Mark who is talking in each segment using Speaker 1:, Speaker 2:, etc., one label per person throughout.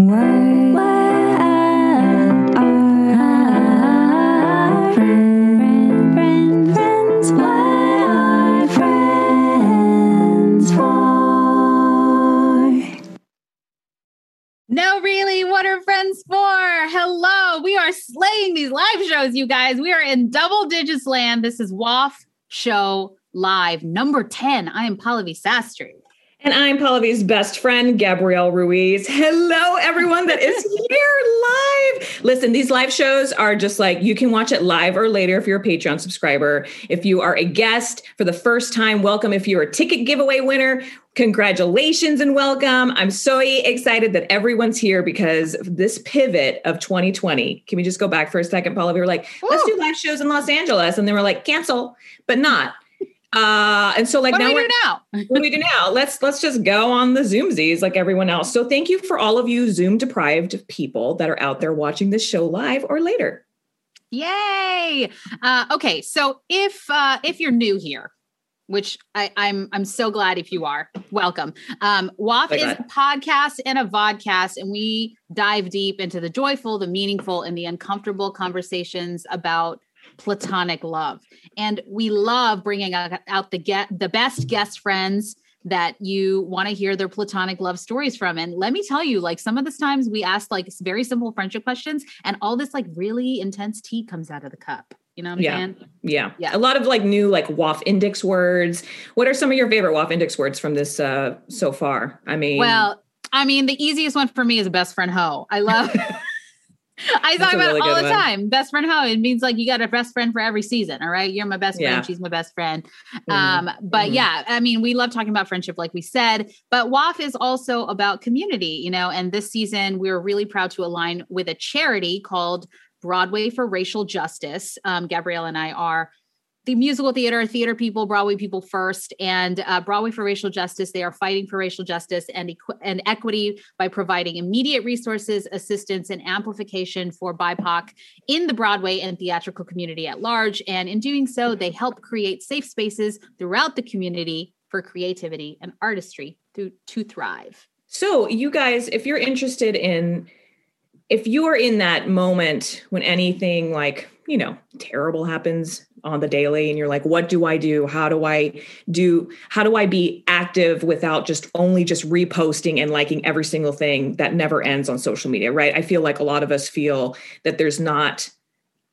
Speaker 1: Why, are friends? Why are friends for?
Speaker 2: No, really, what are friends for? Hello, we are slaying these live shows, you guys. We are in double digits land. This is WAF Show Live number 10. I am Pallavi Sastry.
Speaker 3: And I'm Pallavi's best friend, Gabrielle Ruiz. Hello, everyone that is here live. Listen, these live shows are just like you can watch it live or later if you're a Patreon subscriber. If you are a guest for the first time, welcome. If you're a ticket giveaway winner, congratulations and welcome. I'm so excited that everyone's here because this pivot of 2020. Can we just go back for a second, Paula? We were like, let's do live shows in Los Angeles. And they were like, cancel, but not. Uh, and so like
Speaker 2: What do
Speaker 3: now
Speaker 2: we
Speaker 3: we're
Speaker 2: do now?
Speaker 3: what do we do now? Let's let's just go on the Zoomsies like everyone else. So thank you for all of you Zoom deprived people that are out there watching this show live or later.
Speaker 2: Yay! Uh, okay, so if uh, if you're new here, which I, I'm I'm so glad if you are, welcome. Um, WAF is a podcast and a vodcast, and we dive deep into the joyful, the meaningful, and the uncomfortable conversations about platonic love. And we love bringing out, the get the best guest friends that you want to hear their platonic love stories from. And let me tell you, like some of the times we ask like very simple friendship questions, and all this like really intense tea comes out of the cup. You know what I'm
Speaker 3: Yeah.
Speaker 2: saying?
Speaker 3: Yeah.
Speaker 2: Yeah.
Speaker 3: A lot of like new like WAF index words. What are some of your favorite WAF index words from this uh so far? I mean
Speaker 2: Well, I mean, the easiest one for me is best friend hoe. I love. I
Speaker 3: That's
Speaker 2: talk about
Speaker 3: really
Speaker 2: it all the
Speaker 3: one.
Speaker 2: time. Best friend hoe. It means like you got a best friend for every season. All right, you're my best friend. She's my best friend.
Speaker 3: Mhm.
Speaker 2: Um, but
Speaker 3: Mhm.
Speaker 2: yeah, I mean, we love talking about friendship, like we said. But WAF is also about community, you know. And this season, we are really proud to align with a charity called Broadway for Racial Justice. Um, Gabrielle and I are the musical theater, theater people, Broadway people first, and uh, Broadway for Racial Justice. They are fighting for racial justice and, equi- and equity by providing immediate resources, assistance, and amplification for BIPOC in the Broadway and theatrical community at large. And in doing so, they help create safe spaces throughout the community for creativity and artistry to, to thrive.
Speaker 3: So, you guys, if you're interested in, if you are in that moment when anything like, you know, terrible happens on the daily and you're like, what do I do? How do I do, how do I be active without just only just reposting and liking every single thing that never ends on social media, right? I feel like a lot of us feel that there's not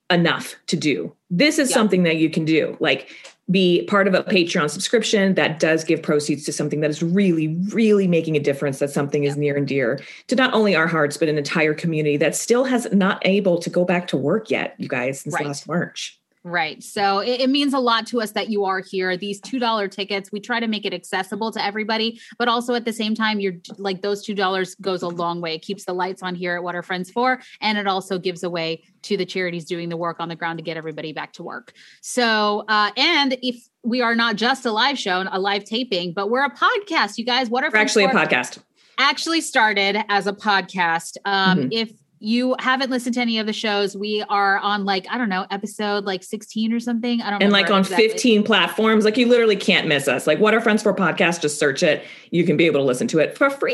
Speaker 3: enough to do. This is
Speaker 2: Yeah.
Speaker 3: something that you can do. Like, be part of a Patreon subscription that does give proceeds to something that is really, really making a difference. That something is near and dear to not only our hearts, but an entire community that still has not able to go back to work yet, you guys, since
Speaker 2: Right.
Speaker 3: last March.
Speaker 2: Right. So it, it means a lot to us that you are here. These $2 tickets, we try to make it accessible to everybody, but also at the same time, you're like those $2 goes a long way. It keeps the lights on here at What Are Friends For, and it also gives away to the charities doing the work on the ground to get everybody back to work. So, uh, and if we are not just a live show, a live taping, but we're a podcast, you guys. What are Friends
Speaker 3: actually a podcast.
Speaker 2: actually started as a podcast. Um,
Speaker 3: Mhm.
Speaker 2: If you haven't listened to any of the shows, we are on like, I don't know, episode like 16 or something. I don't
Speaker 3: And like on
Speaker 2: exactly.
Speaker 3: 15 platforms, like you literally can't miss us. Like, what are friends for podcast? Just search it. You can be able to listen to it for free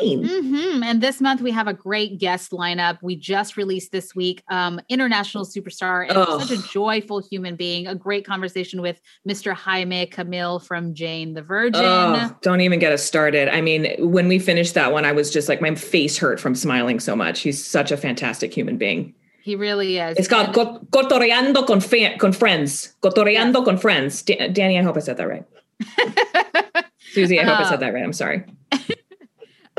Speaker 3: 99.
Speaker 2: Mhm. And this month we have a great guest lineup. We just released this week, um, international superstar and
Speaker 3: Ugh.
Speaker 2: such a joyful human being. A great conversation with Mr. Jaime Camil from Jane the Virgin.
Speaker 3: Oh, don't even get us started. I mean, when we finished that one, I was just like, my face hurt from smiling so much. He's such a fantastic human being.
Speaker 2: He really is.
Speaker 3: It's called
Speaker 2: And-
Speaker 3: Co- Cotorreando con, fe- con Friends. Cotorreando con Friends. Da- Danny, I hope I said that right. Susie, I hope I
Speaker 2: Uh,
Speaker 3: said that right. I'm sorry.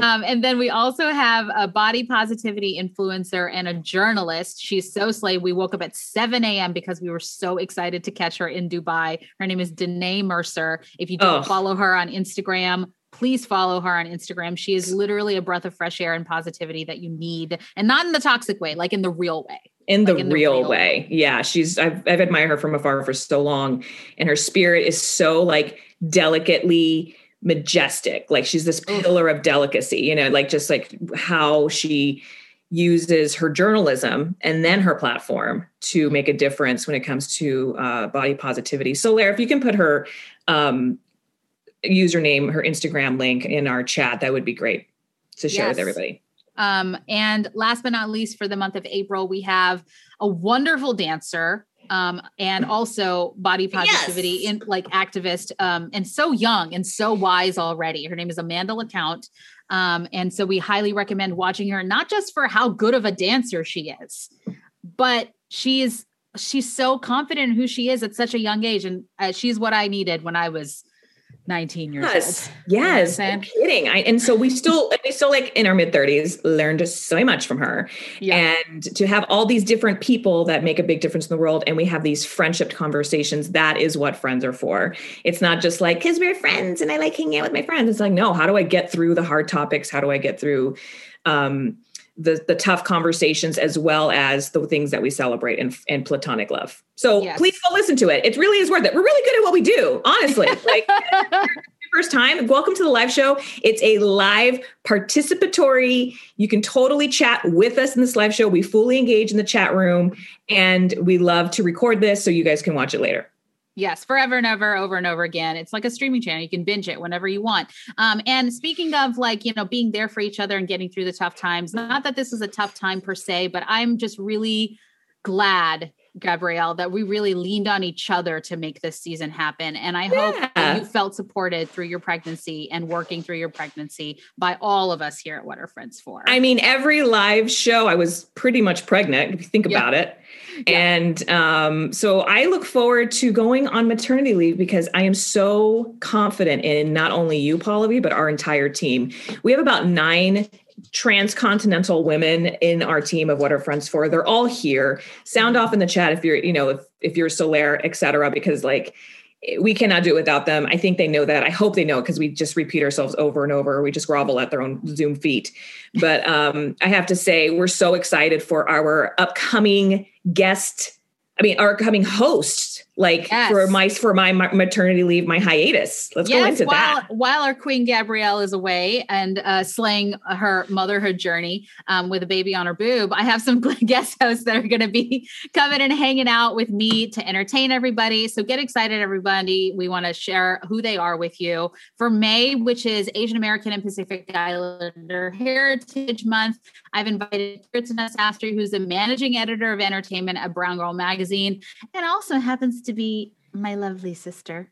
Speaker 2: Um, and then we also have a body positivity influencer and a journalist. She's so slay. We woke up at 7 a.m. because we were so excited to catch her in Dubai. Her name is Danae Mercer. If you don't
Speaker 3: Oh.
Speaker 2: follow her on Instagram, please follow her on Instagram. She is literally a breath of fresh air and positivity that you need, and not in the toxic way, like in the real way.
Speaker 3: In the,
Speaker 2: like in the
Speaker 3: real,
Speaker 2: real
Speaker 3: way. Yeah, she's I've I've admired her from afar for so long. And her spirit is so like delicately majestic. Like she's this pillar of delicacy, you know, like just like how she uses her journalism and then her platform to make a difference when it comes to uh, body positivity. So, Lara, if you can put her um, username, her Instagram link in our chat, that would be great to share with everybody.
Speaker 2: Um, and last but not least, for the month of April, we have a wonderful dancer um, and also body positivity
Speaker 3: Yes.
Speaker 2: in like activist um, and so young and so wise already. Her name is Amanda LaCount. Um, and so we highly recommend watching her, not just for how good of a dancer she is, but she is she's so confident in who she is at such a young age. And uh, she's what I needed when I was 19 years
Speaker 3: Yes,
Speaker 2: old.
Speaker 3: yes,
Speaker 2: You know I'm
Speaker 3: kidding. I, and so we still, we still like in our mid thirties, learned so much from her,
Speaker 2: Yeah.
Speaker 3: and to have all these different people that make a big difference in the world, and we have these friendship conversations. That is what friends are for. It's not just like because we're friends and I like hanging out with my friends. It's like no, how do I get through the hard topics? How do I get through? Um, the, the tough conversations as well as the things that we celebrate in, in platonic love. So
Speaker 2: Yes.
Speaker 3: please go listen to it. It really is worth it. We're really good at what we do, honestly. Like first time, welcome to the live show. It's a live participatory. You can totally chat with us in this live show. We fully engage in the chat room and we love to record this so you guys can watch it later.
Speaker 2: Yes, forever and ever, over and over again. It's like a streaming channel. You can binge it whenever you want. Um, and speaking of like, you know, being there for each other and getting through the tough times, not that this is a tough time per se, but I'm just really glad, Gabrielle, that we really leaned on each other to make this season happen. And I hope
Speaker 3: Yeah.
Speaker 2: that you felt supported through your pregnancy and working through your pregnancy by all of us here at What Are Friends For.
Speaker 3: I mean, every live show, I was pretty much pregnant, if you think
Speaker 2: Yeah.
Speaker 3: about it. And um, so I look forward to going on maternity leave because I am so confident in not only you, Pallavi, but our entire team. We have about nine transcontinental women in our team of what are friends for? They're all here. Sound off in the chat if you're you know if, if you're solaire et cetera because like we cannot do it without them. I think they know that. I hope they know because we just repeat ourselves over and over. We just grovel at their own zoom feet. But um i have to say we're so excited for our upcoming guest i mean our upcoming host like
Speaker 2: Yes.
Speaker 3: for my for my maternity leave my hiatus let's go into
Speaker 2: while,
Speaker 3: that
Speaker 2: While our queen Gabrielle is away and uh, slaying her motherhood journey um, with a baby on her boob, I have some guest hosts that are going to be coming and hanging out with me to entertain everybody. So get excited, everybody. We want to share who they are with you for May, which is Asian American and Pacific Islander Heritage Month. I've invited Kirsten Astri, who's the managing editor of entertainment at Brown Girl Magazine, and also happens to be my lovely sister.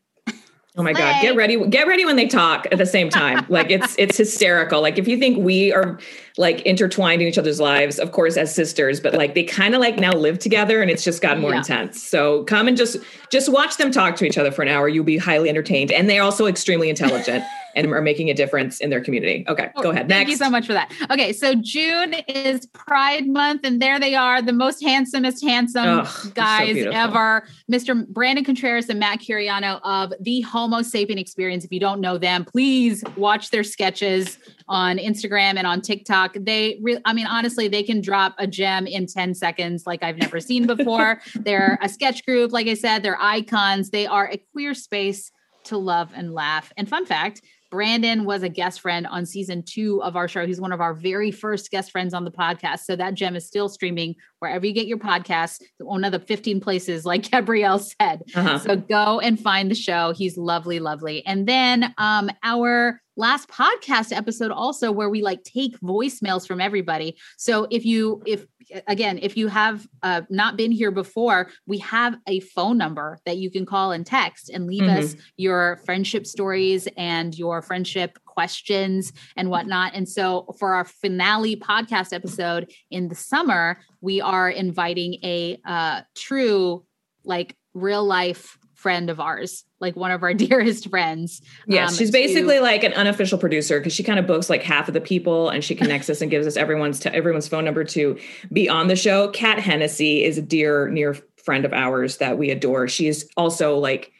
Speaker 3: Oh my god, get ready get ready when they talk at the same time. like it's it's hysterical. Like if you think we are like intertwined in each other's lives, of course as sisters, but like they kind of like now live together and it's just gotten more
Speaker 2: Yeah.
Speaker 3: intense. So come and just just watch them talk to each other for an hour. You'll be highly entertained and they're also extremely intelligent and are making a difference in their community. Okay, go ahead.
Speaker 2: Oh, Thank you so much for that. Okay, so June is Pride Month, and there they are, the most handsomest, handsome
Speaker 3: Ugh, they're so
Speaker 2: guys ever. Mr. Brandon Contreras and Matt Curiano of the Homo Sapien Experience. If you don't know them, please watch their sketches on Instagram and on TikTok. They, re- I mean, honestly, they can drop a gem in 10 seconds like I've never seen before. they're a sketch group, like I said, they're icons. They are a queer space to love and laugh. And fun fact, Brandon was a guest friend on season two of our show. He's one of our very first guest friends on the podcast. So that gem is still streaming wherever you get your podcasts, one of the 15 places, like Gabrielle said.
Speaker 3: Uh-huh.
Speaker 2: So go and find the show. He's lovely, lovely. And then um, our last podcast episode also where we like take voicemails from everybody. So if you if again if you have uh, not been here before, we have a phone number that you can call and text and leave
Speaker 3: Mhm.
Speaker 2: us your friendship stories and your friendship questions and whatnot. And so for our finale podcast episode in the summer, we are inviting a uh, true, like real life friend of ours, like one of our dearest friends.
Speaker 3: Yeah,
Speaker 2: um,
Speaker 3: she's
Speaker 2: to-
Speaker 3: basically like an unofficial producer because she kind of books like half of the people and she connects us and gives us everyone's to everyone's phone number to be on the show. Kat Hennessy is a dear near friend of ours that we adore. She is also like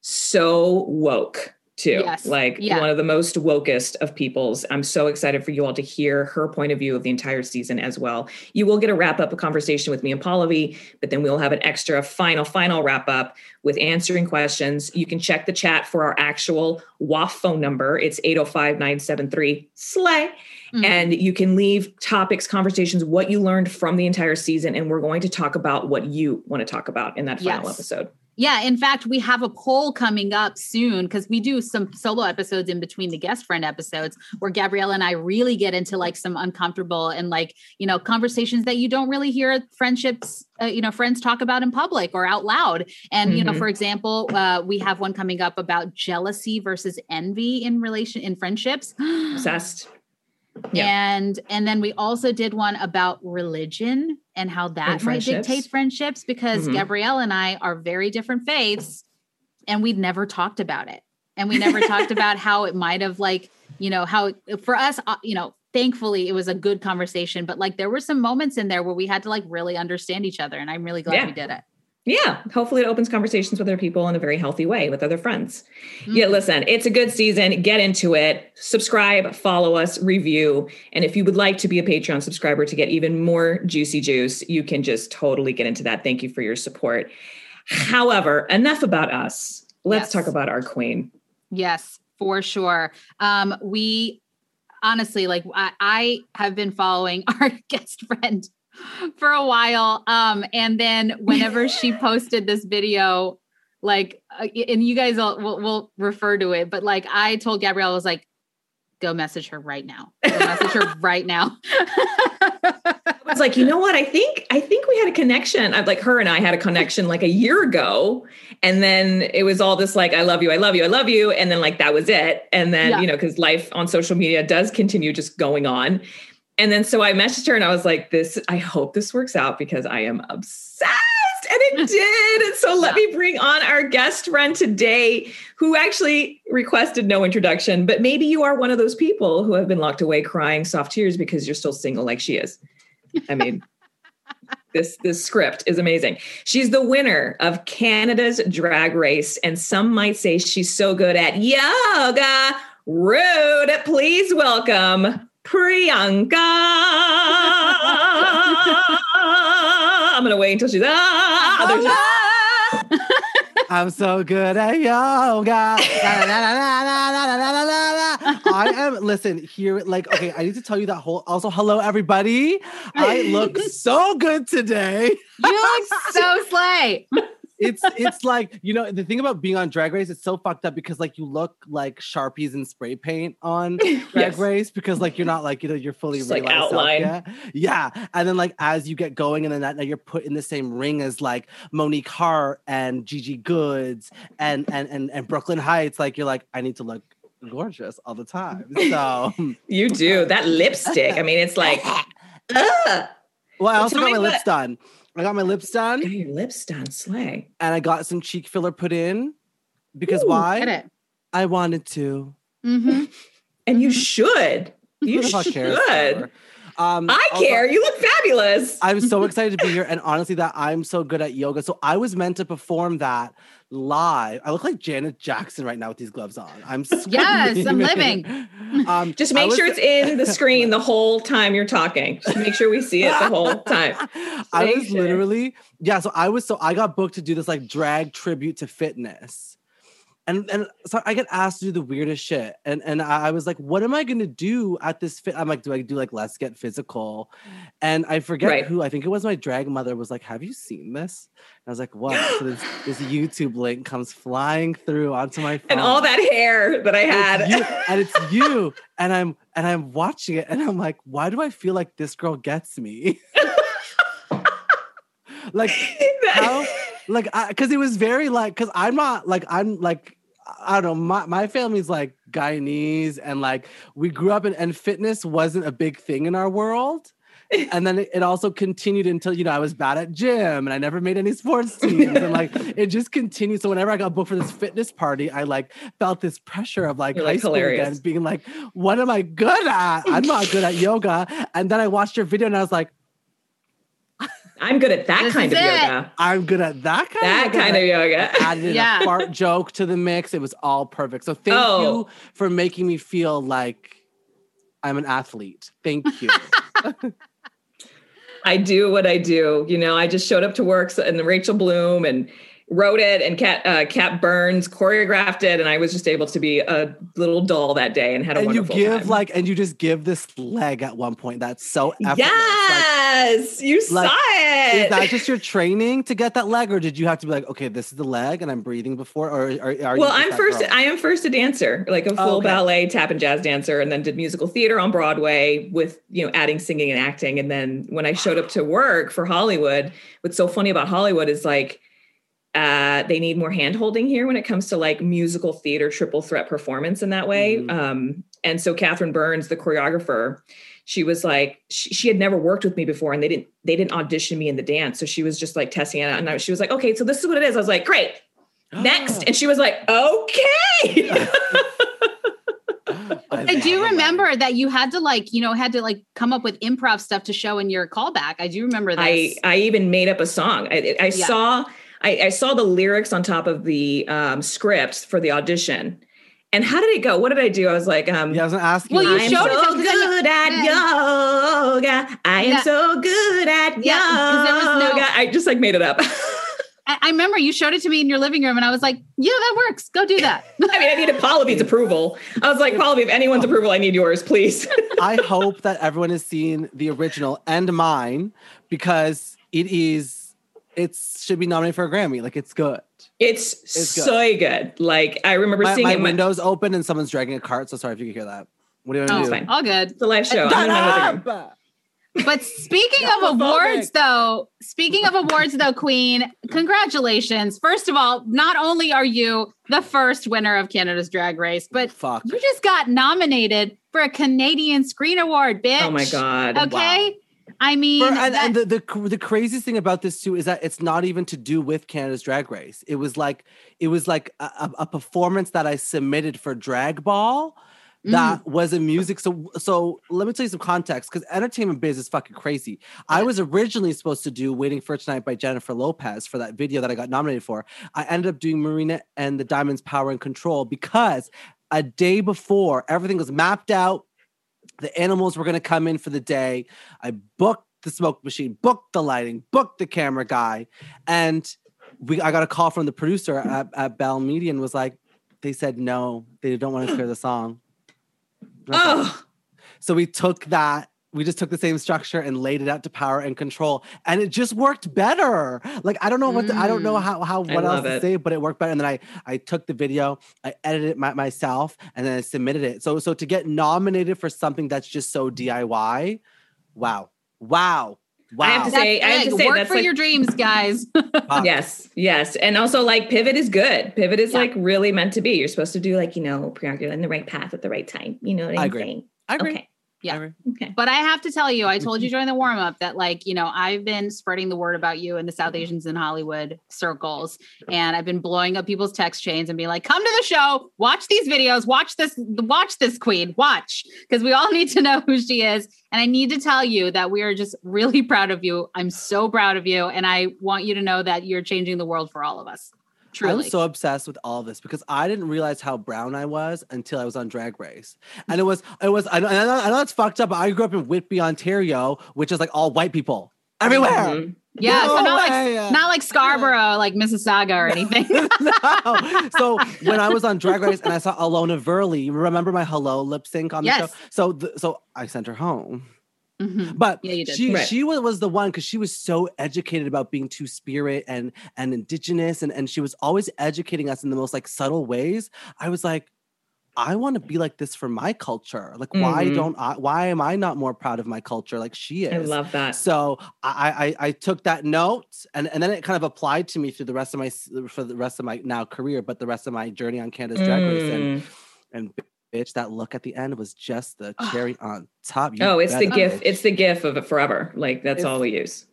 Speaker 3: so woke too.
Speaker 2: Yes,
Speaker 3: Like
Speaker 2: yeah.
Speaker 3: one of the most wokest of peoples. I'm so excited for you all to hear her point of view of the entire season as well. You will get a wrap up a conversation with me and Pallavi, but then we'll have an extra final, final wrap up with answering questions. You can check the chat for our actual WAF phone number. It's 805 973 SLAY.
Speaker 2: Mhm.
Speaker 3: And you can leave topics, conversations, what you learned from the entire season. And we're going to talk about what you want to talk about in that final
Speaker 2: Yes.
Speaker 3: episode.
Speaker 2: Yeah, in fact, we have a poll coming up soon because we do some solo episodes in between the guest friend episodes where Gabrielle and I really get into like some uncomfortable and like, you know, conversations that you don't really hear friendships, uh, you know, friends talk about in public or out loud. And, you know,
Speaker 3: Mhm.
Speaker 2: for example, uh, we have one coming up about jealousy versus envy in relation in friendships.
Speaker 3: Obsessed. Yeah.
Speaker 2: And and then we also did one about religion and how that might
Speaker 3: friendships.
Speaker 2: dictate friendships because
Speaker 3: Mhm.
Speaker 2: Gabrielle and I are very different faiths and we'd never talked about it. And we never talked about how it might have like, you know, how for us, uh, you know, thankfully it was a good conversation, but like there were some moments in there where we had to like really understand each other and I'm really glad
Speaker 3: Yeah.
Speaker 2: we did it.
Speaker 3: Yeah, hopefully it opens conversations with other people in a very healthy way with other friends. Yeah,
Speaker 2: Mhm.
Speaker 3: listen, it's a good season. Get into it. Subscribe, follow us, review. And if you would like to be a Patreon subscriber to get even more juicy juice, you can just totally get into that. Thank you for your support. However, enough about us. Let's
Speaker 2: Yes.
Speaker 3: talk about our queen.
Speaker 2: Yes, for sure. Um, we honestly like I, I have been following our guest friend for a while. Um, and then whenever she posted this video, like, uh, and you guys will, will, will refer to it, but like I told Gabrielle, I was like, go message her right now. Go message her right now.
Speaker 3: I was like, you know what? I think I think we had a connection. I'd like her and I had a connection like a year ago. And then it was all this like, I love you, I love you, I love you. And then like that was it. And then,
Speaker 2: Yeah.
Speaker 3: you know, because life on social media does continue just going on. And then so I messaged her and I was like, this, I hope this works out because I am obsessed. And it did. And so let
Speaker 2: Yeah.
Speaker 3: me bring on our guest friend today who actually requested no introduction, but maybe you are one of those people who have been locked away crying soft tears because you're still single like she is. I mean, this this script is amazing. She's the winner of Canada's Drag Race, and some might say she's so good at yoga. Rude. Please welcome Priyanka. I'm going to wait until she's ah.
Speaker 4: I'm so good at yoga. I am, listen, here, like, okay, I need to tell you that whole, also, hello, everybody. I look so good today.
Speaker 2: You look so slay.
Speaker 4: It's, it's like, you know, the thing about being on Drag Race, it's so fucked up because, like, you look like Sharpies and spray paint on Drag
Speaker 3: Yes.
Speaker 4: Race because, like, you're not, like, you know, you're fully
Speaker 3: Just, like, outline.
Speaker 4: yet. Yeah. And then, like, as you get going, and then that, now you're put in the same ring as, like, Monique Heart and Gigi Goods and, and, and, and Brooklyn Hytes, like, you're like, I need to look gorgeous all the time. So,
Speaker 3: You do that lipstick. I mean, it's like,
Speaker 4: well, I also
Speaker 3: tell
Speaker 4: got my lips done. I got my lips done
Speaker 3: Got your lips done, slay.
Speaker 4: and I got some cheek filler put in because
Speaker 3: Ooh,
Speaker 4: why?
Speaker 2: Get it.
Speaker 4: I wanted to.
Speaker 2: hmm
Speaker 3: And you
Speaker 2: Mhm.
Speaker 3: should. You
Speaker 4: Who cares
Speaker 3: should.
Speaker 4: For? Um,
Speaker 3: I
Speaker 4: also,
Speaker 3: care. You look fabulous.
Speaker 4: I'm so excited to be here, and honestly, that I'm so good at yoga. So I was meant to perform that live. I look like Janet Jackson right now with these gloves on. I'm
Speaker 2: Yes, I'm
Speaker 4: screaming. Um,
Speaker 3: Just make
Speaker 4: was-
Speaker 3: sure it's in the screen the whole time you're talking. Just make sure we see it the whole time.
Speaker 4: I was
Speaker 3: sure.
Speaker 4: literally yeah. So I was so I got booked to do this like drag tribute to fitness, and and so I get asked to do the weirdest shit, and and I I was like, what am I gonna do at this fit? I'm like, do I do like let's get physical, and I forget
Speaker 3: Right.
Speaker 4: who I think it was my drag mother was like, have you seen this? And I was like, what? so this this YouTube link comes flying through onto my phone,
Speaker 3: And all that hair that I
Speaker 4: and
Speaker 3: had.
Speaker 4: it's you, and it's you and i'm and i'm watching it and i'm like why do i feel like this girl gets me like how like because it was very like because i'm not like i'm like I don't know. My, my family's like Guyanese, and like we grew up in, and fitness wasn't a big thing in our world. And then it, also continued until you know I was bad at gym, and I never made any sports teams, and like it just continued. So whenever I got booked for this fitness party, I like felt this pressure of like
Speaker 3: You're,
Speaker 4: high
Speaker 3: like,
Speaker 4: school
Speaker 3: hilarious.
Speaker 4: again, being like, "What am I good at? I'm not good at yoga." And then I watched your video, and I was like,
Speaker 3: I'm good at that
Speaker 2: This
Speaker 3: kind of
Speaker 2: it.
Speaker 3: yoga.
Speaker 4: "I'm good at that kind
Speaker 3: That
Speaker 4: of yoga."
Speaker 3: kind of yoga.
Speaker 4: added
Speaker 2: Yeah.
Speaker 4: a fart joke to the mix. It was all perfect. So thank
Speaker 3: Oh.
Speaker 4: you for making me feel like I'm an athlete. Thank you.
Speaker 3: I do what I do. You know, I just showed up to work so- and Rachel Bloom and wrote it, and Cat uh, Cat Burns choreographed it, and I was just able to be a little doll that day and had a
Speaker 4: and you give
Speaker 3: time.
Speaker 4: like, and you just give this leg at one point. That's so effortless. Like,
Speaker 3: yes, you
Speaker 4: like,
Speaker 3: saw it.
Speaker 4: is that just your training to get that leg, or did you have to be like, okay, this is the leg, and I'm breathing before, or are, are you?
Speaker 3: well, I'm first.
Speaker 4: girl?
Speaker 3: I am first a dancer, like a full
Speaker 4: okay.
Speaker 3: ballet, tap and jazz dancer, and then did musical theater on Broadway with you know adding singing and acting. And then when I showed up to work for Hollywood, what's so funny about Hollywood is like uh, they need more hand holding here when it comes to like musical theater triple threat performance in that way.
Speaker 4: Mhm.
Speaker 3: Um, and so Kathryn Burns, the choreographer, she was like she, she had never worked with me before, and they didn't they didn't audition me in the dance. So she was just like testing it out, and I, she was like, "Okay, so this is what it is." I was like, "Great." Next, and she was like, "Okay."
Speaker 2: I do remember that you had to like, you know, had to like come up with improv stuff to show in your callback. I do remember this.
Speaker 3: I I even made up a song. I, I
Speaker 2: Yeah.
Speaker 3: saw I, I saw the lyrics on top of the um, script for the audition. And how did it go? What did I do? I was like, um,
Speaker 4: Yeah, I was gonna ask you.
Speaker 2: Well, you
Speaker 3: I'm
Speaker 2: showed it
Speaker 3: so
Speaker 2: to- 'cause
Speaker 3: good at yoga. I am
Speaker 2: Yeah.
Speaker 3: so good at
Speaker 2: Yeah, 'cause there was no-
Speaker 3: yoga. I just like made it up.
Speaker 2: I, I remember you showed it to me in your living room, and I was like, "Yeah, that works. Go do that."
Speaker 3: I mean, I needed Paula approval. I was like, Paula if anyone's approval, I need yours, please.
Speaker 4: I hope that everyone has seen the original and mine because it is it should be nominated for a Grammy. Like it's good.
Speaker 3: it's
Speaker 4: It's good.
Speaker 3: so good. Like I remember
Speaker 4: My,
Speaker 3: seeing
Speaker 4: my
Speaker 3: it. when-
Speaker 4: window's open and someone's dragging a cart. So sorry if you could hear that. What do you want to
Speaker 2: Oh,
Speaker 4: do?
Speaker 3: fine.
Speaker 2: All good.
Speaker 3: It's a live show. I'm
Speaker 4: Shut
Speaker 3: in my living room.
Speaker 4: up!
Speaker 2: But speaking of
Speaker 4: Homophobic.
Speaker 2: awards, though, speaking of awards, though, Queen, congratulations. First of all, not only are you the first winner of Canada's Drag Race, but
Speaker 4: Fuck.
Speaker 2: you just got nominated for a Canadian Screen Award, bitch.
Speaker 3: Oh my god.
Speaker 2: Okay. I mean,
Speaker 4: For- and,
Speaker 2: that-
Speaker 4: and the, the the craziest thing about this too is that it's not even to do with Canada's Drag Race. It was like it was like a, a, performance that I submitted for Drag Ball mm. that was a music. So so let me tell you some context because entertainment biz is fucking crazy. I was originally supposed to do "Waiting for Tonight" by Jennifer Lopez for that video that I got nominated for. I ended up doing Marina and the Diamonds Power and Control because a day before everything was mapped out the animals were going to come in for the day. I booked the smoke machine, booked the lighting, booked the camera guy, and we I got a call from the producer at, at Bell Media and was like, they said no, they don't want to clear the song. And I was like,
Speaker 3: Oh,
Speaker 4: So we took that. We just took the same structure and laid it out to power and control, and it just worked better. Like I don't know what to, I don't know
Speaker 2: Mm.
Speaker 4: how how what else
Speaker 3: love
Speaker 4: to
Speaker 3: it.
Speaker 4: say, but it worked better. And then I I took the video, I edited it my, myself, and then I submitted it. So so to get nominated for something that's just so DIY, wow, wow, wow.
Speaker 3: I have to
Speaker 2: that's
Speaker 3: say- I have to
Speaker 2: big.
Speaker 3: say
Speaker 2: work
Speaker 3: that's
Speaker 2: for
Speaker 3: like-
Speaker 2: your dreams, guys.
Speaker 4: Fuck.
Speaker 3: yes, yes. And also like pivot is good. Pivot is
Speaker 2: Yeah.
Speaker 3: like really meant to be. You're supposed to do like, you know, you're in the right path at the right time. You know what
Speaker 4: I
Speaker 3: I'm
Speaker 4: agree.
Speaker 3: saying?
Speaker 4: I agree.
Speaker 3: Okay.
Speaker 2: Yeah.
Speaker 4: I.
Speaker 3: Okay.
Speaker 2: But I have to tell you, I told you during the warm up that, like, you know, I've been spreading the word about you in the South mm-hmm. Asians in Hollywood circles. And I've been blowing up people's text chains and being like, come to the show, watch these videos, watch this, watch this queen, watch, because we all need to know who she is. And I need to tell you that we are just really proud of you. I'm so proud of you. And I want you to know that you're changing the world for all of us.
Speaker 4: I
Speaker 2: Truly.
Speaker 4: was so obsessed with all this because I didn't realize how brown I was until I was on Drag Race, and it was it was I know, I know, I know it's fucked up. But I grew up in Whitby, Ontario, which is like all white people everywhere.
Speaker 3: Mhm.
Speaker 2: yeah. so
Speaker 4: No
Speaker 2: not like, not like Scarborough, like Mississauga or anything.
Speaker 4: no. So when I was on Drag Race and I saw Ilona Verley, remember my hello lip sync on the
Speaker 2: Yes.
Speaker 4: show? So th- so I sent her home.
Speaker 2: Mhm.
Speaker 4: But
Speaker 2: Yeah,
Speaker 4: she
Speaker 3: Right.
Speaker 4: she was, was the one because she was so educated about being two spirit and and indigenous and and she was always educating us in the most like subtle ways. I was like, I want to be like this for my culture. Like, why
Speaker 3: Mhm.
Speaker 4: don't I? Why am I not more proud of my culture like she is?
Speaker 3: I love that.
Speaker 4: So I, I I took that note and, and then it kind of applied to me through the rest of my for the rest of my now career, but the rest of my journey on Canada's Drag Race and
Speaker 3: Mm.
Speaker 4: and bitch, that look at the end was just the cherry on top. You
Speaker 3: Oh, it's the
Speaker 4: better,
Speaker 3: gif.
Speaker 4: bitch.
Speaker 3: It's the gif of it forever. Like that's
Speaker 4: It's-
Speaker 3: all we use.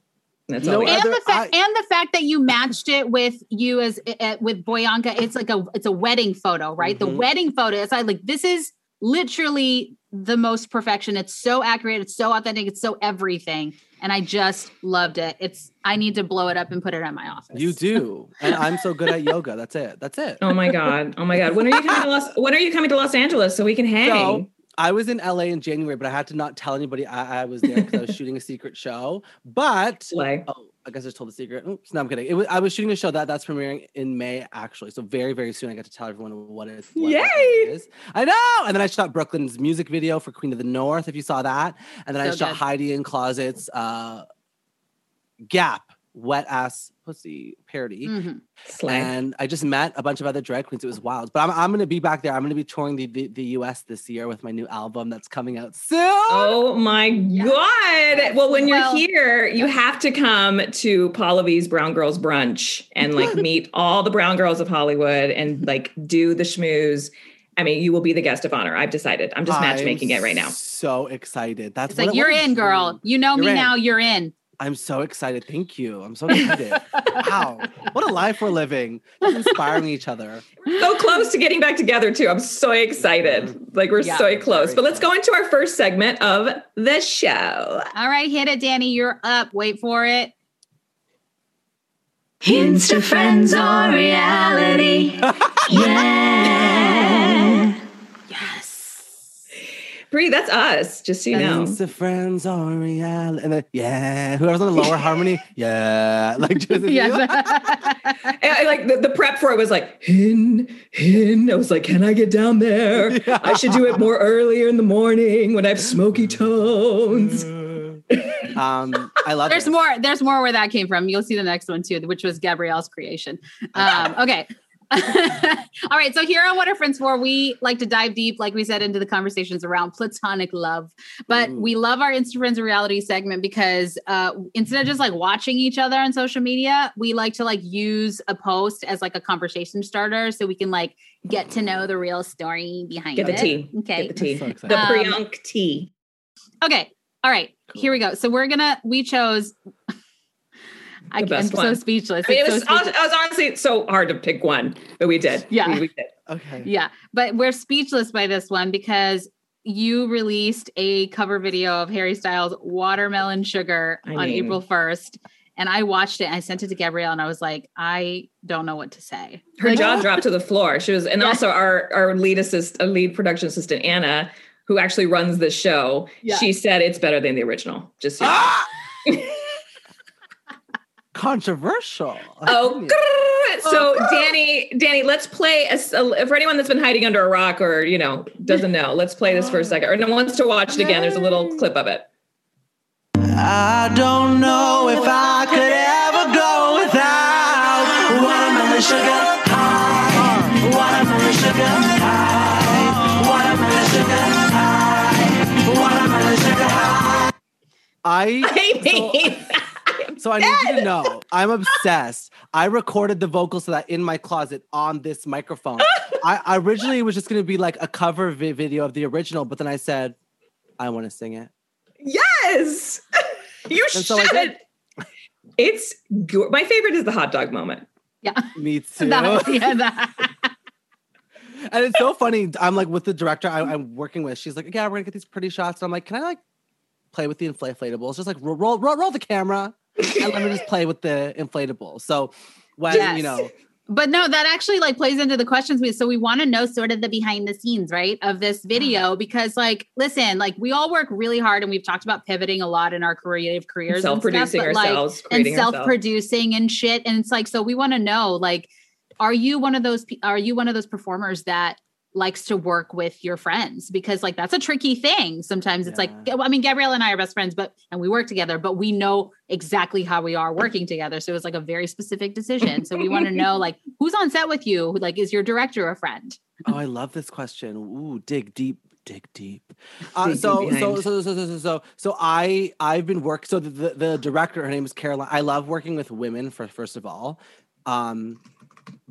Speaker 3: That's
Speaker 4: You
Speaker 3: all we
Speaker 2: and
Speaker 4: other-
Speaker 2: the fact
Speaker 4: I-
Speaker 2: and the fact that you matched it with you as uh, with Boyanka, it's like a it's a wedding photo, right?
Speaker 4: Mhm.
Speaker 2: The wedding photo. It's like this is literally the most perfection. It's so accurate. It's so authentic. It's so everything, and I just loved it. It's I need to blow it up and put it in my office.
Speaker 4: You do, and I'm so good at yoga. That's it. That's it.
Speaker 3: Oh my god! Oh my god! When are you coming to Los? When are you coming to Los Angeles so we can hang?
Speaker 4: So I was in LA in January, but I had to not tell anybody I, I was there because I was shooting a secret show. But
Speaker 3: Slay.
Speaker 4: oh, I guess I just told the secret. Oops, no, I'm kidding. It was, I was shooting a show that that's premiering in May, actually. So very, very soon, I get to tell everyone what it, what
Speaker 3: Yay!
Speaker 4: it is. I know. And then I shot Brooklyn's music video for Queen of the North, if you saw that. And then I shot
Speaker 2: good.
Speaker 4: Heidi N Closet's, uh, Gap, wet ass pussy parody.
Speaker 2: Mhm.
Speaker 4: And I just met a bunch of other drag queens. It was wild. But I'm, I'm going to be back there. I'm going to be touring the, the, the US this year with my new album that's coming out soon.
Speaker 3: Oh my God. Well, when you're here, you have to come to Paula V's Brown Girls Brunch and like meet all the brown girls of Hollywood and like do the schmooze. I mean, you will be the guest of honor. I've decided. I'm just matchmaking
Speaker 4: I'm
Speaker 3: it right now.
Speaker 4: So excited. That's
Speaker 2: It's
Speaker 4: what-
Speaker 2: like you're in, girl. You know
Speaker 4: You're
Speaker 2: me
Speaker 4: in.
Speaker 2: now. You're in.
Speaker 4: I'm so excited. Thank you. I'm so excited. wow. What a life we're living. Just inspiring each other.
Speaker 3: So close to getting back together, too. I'm so excited. Like, we're
Speaker 2: Yeah.
Speaker 3: so close. But let's go into our first segment of the show.
Speaker 2: All right, hit it, Danny. You're up. Wait for it.
Speaker 1: Insta friends or reality. Yeah.
Speaker 3: Brie, that's us, just so you know.
Speaker 4: Insta friends are reality. And then, yeah. Whoever's on the lower harmony, yeah. Like, just,
Speaker 2: Yes.
Speaker 3: And I, like the, the prep for it was like hin hin. I was like, can I get down there? I should do it more earlier in the morning when I have smoky tones.
Speaker 4: um, I love
Speaker 2: There's
Speaker 4: this.
Speaker 2: more. There's more where that came from. You'll see the next one too, which was Gabrielle's creation. Um, okay. All right. So here on What Are Friends For, we like to dive deep, like we said, into the conversations around platonic love. But
Speaker 4: Ooh.
Speaker 2: we love our Insta Friends reality segment because uh, instead of just like watching each other on social media, we like to like use a post as like a conversation starter so we can like get to know the real story behind
Speaker 3: Get the
Speaker 2: it.
Speaker 3: tea.
Speaker 2: Okay.
Speaker 3: Get the tea.
Speaker 4: so
Speaker 3: the
Speaker 4: excited.
Speaker 2: Um,
Speaker 3: Priyank tea.
Speaker 2: Okay. All right. Here we go. So we're gonna we chose I,
Speaker 3: The
Speaker 2: I'm
Speaker 3: best
Speaker 2: so speechless.
Speaker 3: I mean, it was,
Speaker 2: so speechless.
Speaker 3: it was honestly so hard to pick one, but we did.
Speaker 2: Yeah.
Speaker 3: we, we did.
Speaker 4: Okay.
Speaker 2: yeah, but we're speechless by this one because you released a cover video of Harry Styles' "Watermelon Sugar"
Speaker 3: I
Speaker 2: on
Speaker 3: mean-
Speaker 2: April first, and I watched it. and I sent it to Gabrielle, and I was like, I don't know what to say.
Speaker 3: Her
Speaker 2: Like,
Speaker 3: jaw dropped to the floor. She was, and
Speaker 2: Yeah.
Speaker 3: also our our lead assist, uh, lead production assistant Anna, who actually runs the show.
Speaker 2: Yeah.
Speaker 3: She said it's better than the original. Just so.
Speaker 4: Ah! Controversial.
Speaker 3: Oh, so oh, Danny, Danny, let's play. A, s- a- for anyone that's been hiding under a rock or you know doesn't know, let's play this for a second. Or no one wants to watch it again. There's a little clip of it.
Speaker 5: I don't know if I could ever go without watermelon sugar high, watermelon sugar high, watermelon sugar high, watermelon sugar high.
Speaker 4: I
Speaker 3: I mean,
Speaker 4: So I need you to know, I'm obsessed. I recorded the vocals to that in my closet on this microphone. I, I originally was just going to be like a cover vi- video of the original, but then I said, I want to sing it.
Speaker 3: yes, you
Speaker 4: And
Speaker 3: should.
Speaker 4: so I.
Speaker 3: It's go- my favorite is the hot dog moment.
Speaker 2: Yeah,
Speaker 4: Me too.
Speaker 2: That- yeah, that-
Speaker 4: and it's so funny. I'm like with the director I, I'm working with. She's like, "Yeah, we're gonna get these pretty shots." And I'm like, "Can I like play with the inflatables? Just like roll, roll, roll, roll the camera, and let me just play with the inflatable." So when
Speaker 2: Yes.
Speaker 4: you know,
Speaker 2: But no, that actually like plays into the questions we so we want to know sort of the behind the scenes, right, of this mm-hmm. video because like listen, like we all work really hard and we've talked about pivoting a lot in our creative careers and
Speaker 3: Self-producing
Speaker 2: but, like,
Speaker 3: ourselves,
Speaker 2: and
Speaker 3: creating ourselves.
Speaker 2: self-producing and shit and it's like so we want to know like are you one of those are you one of those performers that likes to work with your friends because like that's a tricky thing sometimes it's like i mean gabrielle and i are best friends but and we work together but we know exactly how we are working together so it's like a very specific decision so we want to know like who's on set with you like is your director a friend
Speaker 4: oh, I love this question. Ooh, dig deep, dig deep. Uh, so, so, so, so, so, so, so, so, I, I've been work. So the, the, the director, her name is Caroline. I love working with women. For first of all, um,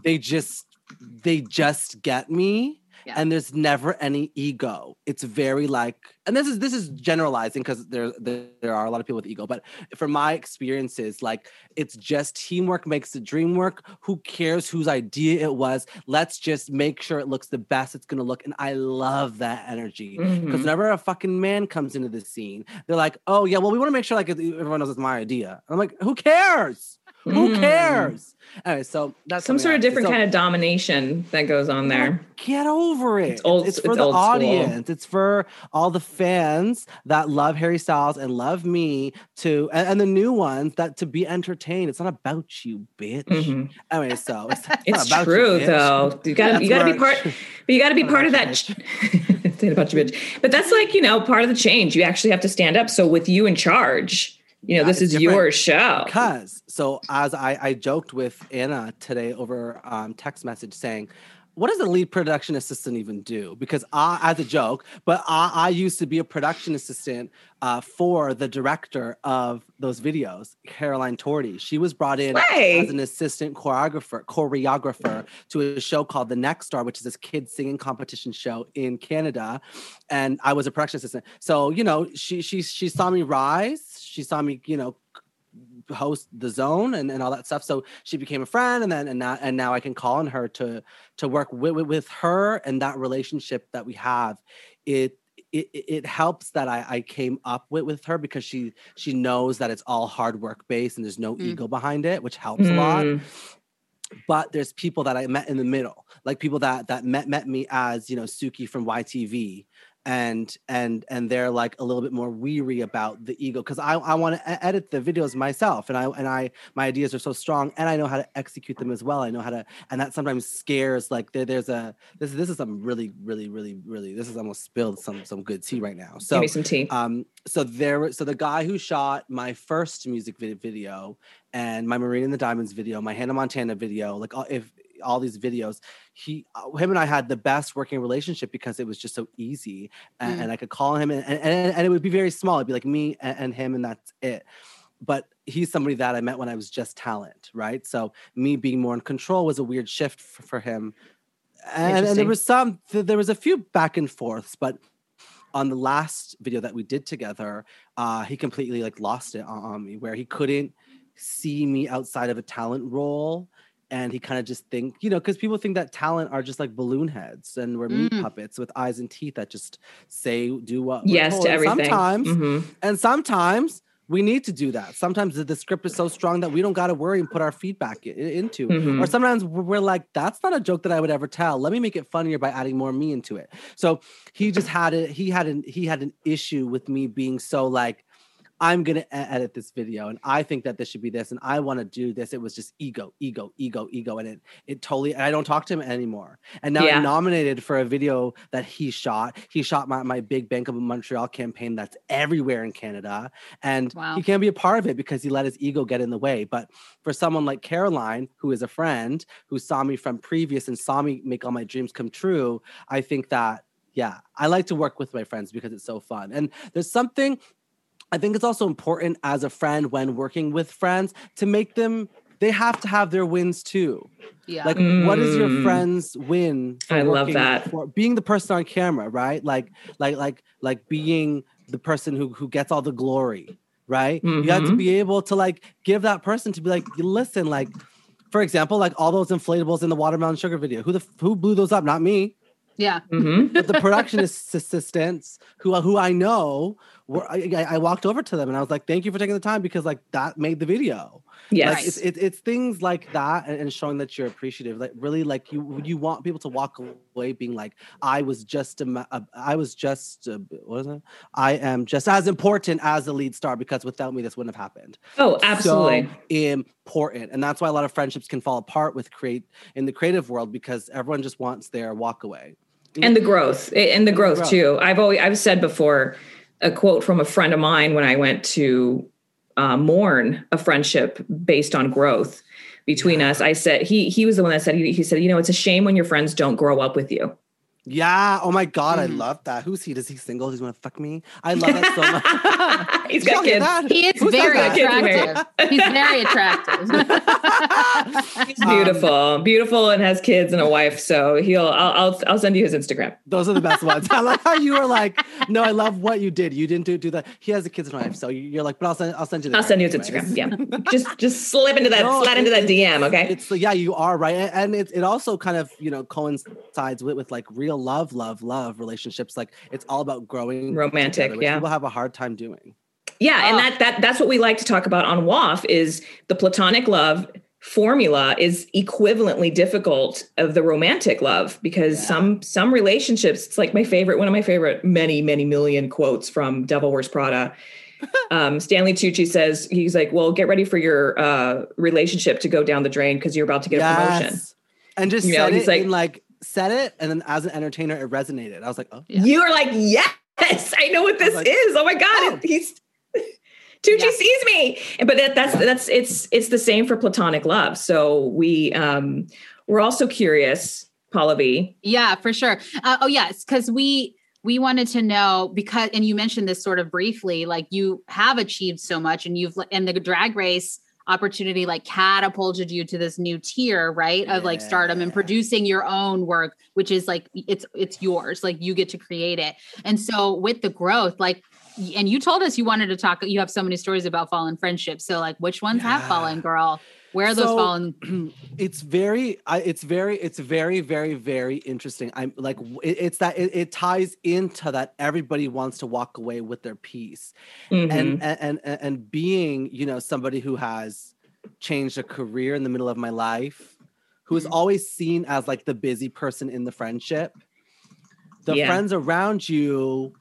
Speaker 4: they just, they just get me.
Speaker 2: Yeah.
Speaker 4: and there's never any ego. It's very like, and this is this is generalizing because there, there there are a lot of people with ego, but from my experiences, like it's just teamwork makes the dream work. Who cares whose idea it was? Let's just make sure it looks the best it's gonna look. And I love that energy. Because
Speaker 3: Mhm.
Speaker 4: whenever a fucking man comes into the scene, they're like, "Oh yeah, well we want to make sure like everyone knows it's my idea." I'm like, "Who cares? Who
Speaker 3: Mm.
Speaker 4: cares? Anyway, so that's
Speaker 3: Some sort of different
Speaker 4: so-
Speaker 3: kind of domination that goes on there.
Speaker 4: Get over it.
Speaker 3: old-
Speaker 4: it's for
Speaker 3: it's
Speaker 4: the
Speaker 3: old school.
Speaker 4: audience. It's for all the fans that love Harry Styles and love me to, and, and the new ones that to be entertained. It's not about you, bitch.
Speaker 3: Mhm.
Speaker 4: Anyway, so it's,
Speaker 3: It's
Speaker 4: about
Speaker 3: true
Speaker 4: you,
Speaker 3: though. You gotta you gotta be part but you gotta be part of that ch- about you bitch. But that's like, you know, part of the change. You actually have to stand up. So with you in charge, you know, this is
Speaker 4: different
Speaker 3: your show.
Speaker 4: Because so as I, I joked with Anna today over um, text message saying, what does a lead production assistant even do? Because I, as a joke, but I, I used to be a production assistant uh, for the director of those videos, Caroline Torty. She was brought in as an assistant choreographer, choreographer to a show called The Next Star, which is this kids singing competition show in Canada, and I was a production assistant. So you know, she she she saw me rise. She saw me, you know, host the zone and, and all that stuff so she became a friend and then and now and now i can call on her to to work with, with, her and that relationship that we have it it, it helps that I, I came up with, with her because she she knows that it's all hard work based and there's no
Speaker 2: Mm.
Speaker 4: ego behind it which helps a lot
Speaker 3: Mm.
Speaker 4: but there's people that I met in the middle, like people that that met met me as you know Suki from YTV, and and and they're like a little bit more weary about the ego because I I want to edit the videos myself, and I and I my ideas are so strong, and I know how to execute them as well. I know how to, and that sometimes scares like there, there's a this this is some really really really really this is almost spilled some some good tea right now. so Give
Speaker 3: me some tea.
Speaker 4: um, so there, so the guy who shot my first music video and my Marina and the Diamonds video, my Hannah Montana video, like if all these videos, he, uh, him and I had the best working relationship because it was just so easy, and,
Speaker 2: Mm.
Speaker 4: and I could call him, and, and and and it would be very small. It'd be like me and, and him, and that's it. But he's somebody that I met when I was just talent, right? So me being more in control was a weird shift for, for him. And, and there was some, there was a few back and forths, but on the last video that we did together, uh, he completely like lost it on, on me, where he couldn't see me outside of a talent role, and he kind of just think, you know, because people think that talent are just like balloon heads and we're meat
Speaker 2: Mm.
Speaker 4: puppets with eyes and teeth that just say do what.
Speaker 3: yes to everything.
Speaker 4: Sometimes,
Speaker 3: Mhm.
Speaker 4: and sometimes we need to do that. Sometimes the, the script is so strong that we don't got to worry and put our feedback i- into.
Speaker 3: Mhm.
Speaker 4: Or sometimes we're we're like, that's not a joke that I would ever tell. Let me make it funnier by adding more me into it. So he just had it. He had an he had an issue with me being so like, I'm gonna e- edit this video, and I think that this should be this, and I want to do this. It was just ego, ego, ego, ego, and it it totally. And I don't talk to him anymore. And now
Speaker 3: Yeah.
Speaker 4: I'm nominated for a video that he shot. He shot my my big Bank of Montreal campaign that's everywhere in Canada, and
Speaker 2: Wow.
Speaker 4: he can't be a part of it because he let his ego get in the way. But for someone like Caroline, who is a friend who saw me from previous and saw me make all my dreams come true, I think that yeah, I like to work with my friends because it's so fun. And there's something I think it's also important as a friend when working with friends to make them they have to have their wins too.
Speaker 2: Yeah.
Speaker 4: Like what is your
Speaker 3: Mm.
Speaker 4: friend's win? for
Speaker 3: I love that.
Speaker 4: For being the person on camera, right? Like like like like being the person who who gets all the glory, right? You have to
Speaker 3: Mhm.
Speaker 4: be able to like give that person to be like, listen, like for example, like all those inflatables in the watermelon sugar video. Who the who blew those up? Not me
Speaker 2: yeah.
Speaker 3: Mhm.
Speaker 4: but the production assistants who who I know were I, I I walked over to them and I was like, "Thank you for taking the time because like that made the video."
Speaker 3: Yes.
Speaker 4: Like it's, it's it's things like that and, and showing that you're appreciative. Like really, like you you want people to walk away being like, "I was just a, ma- a I was just a, what is it? I am just as important as the lead star because without me this wouldn't have happened."
Speaker 3: oh, absolutely.
Speaker 4: So important, and that's why a lot of friendships can fall apart with create in the creative world because everyone just wants their walk away.
Speaker 3: And the growth and the
Speaker 4: the
Speaker 3: growth
Speaker 4: growth.
Speaker 3: too. I've always i've said before a quote from a friend of mine when i went to uh, mourn a friendship based on growth between us i said he he was the one that said he, he said you know it's a shame when your friends don't grow up with you
Speaker 4: Yeah. Oh my God, I
Speaker 2: Mhm.
Speaker 4: love that. Who's he? Does he single? He's gonna fuck me. I love that so much.
Speaker 3: he's
Speaker 4: Did y'all
Speaker 3: got kids
Speaker 4: that?
Speaker 2: He is
Speaker 4: Who said
Speaker 2: very
Speaker 4: that?
Speaker 3: Kids married.
Speaker 2: attractive. He's very attractive.
Speaker 3: he's beautiful beautiful and has kids and a wife so he'll I'll, I'll i'll send you his instagram
Speaker 4: Those are the best ones. I like how you were like, no, I love what you did. You didn't do, do that. He has a kids and wife, so you- you're like, but I'll send, I'll send you. The
Speaker 3: i'll send you his instagram yeah just just slip into that
Speaker 4: No,
Speaker 3: slide into that dm okay
Speaker 4: It's yeah, you are right, and, and it it also kind of you know coincides with with like real love, love, love relationships. Like it's all about growing
Speaker 3: Romantic,
Speaker 4: together, which
Speaker 3: yeah.
Speaker 4: People have a hard time doing.
Speaker 3: Yeah, and
Speaker 2: Oh.
Speaker 3: that that that's what we like to talk about on WAF is the platonic love formula is equivalently difficult of the romantic love because
Speaker 4: Yeah.
Speaker 3: some some relationships it's like my favorite one of my favorite many many million quotes from Devil Wears Prada. um, Stanley Tucci says he's like, "Well, get ready for your uh, relationship to go down the drain because you're about to get a promotion."
Speaker 4: And just
Speaker 3: You know, he's
Speaker 4: it
Speaker 3: like-
Speaker 4: in like said it, and then as an entertainer, it resonated. I was like, oh,
Speaker 2: Yeah.
Speaker 3: You are like, "Yes, I know what this
Speaker 4: like,
Speaker 3: is. Oh my god,
Speaker 4: oh.
Speaker 3: he's." Tucci
Speaker 2: Yeah.
Speaker 3: sees me, but that, that's that's it's it's the same for platonic love. So we um we're also curious, Paula V.
Speaker 2: Yeah, for sure. Uh, oh, yes, because we we wanted to know because, and you mentioned this sort of briefly, like you have achieved so much, and you've and the drag race opportunity like catapulted you to this new tier, right, of like stardom and producing your own work, which is like it's it's yours, like you get to create it. And so with the growth, like. And you told us you wanted to talk. You have so many stories about fallen friendships. So, like, which ones have fallen, girl? Where are those
Speaker 4: So-
Speaker 2: fallen?
Speaker 4: it's very I, it's very it's very very very interesting i'm like it- it's that it, it ties into that everybody wants to walk away with their piece
Speaker 3: Mhm.
Speaker 4: and, and and and being you know somebody who has changed a career in the middle of my life who is
Speaker 2: Mhm.
Speaker 4: always seen as like the busy person in the friendship the
Speaker 3: Yeah.
Speaker 4: friends around you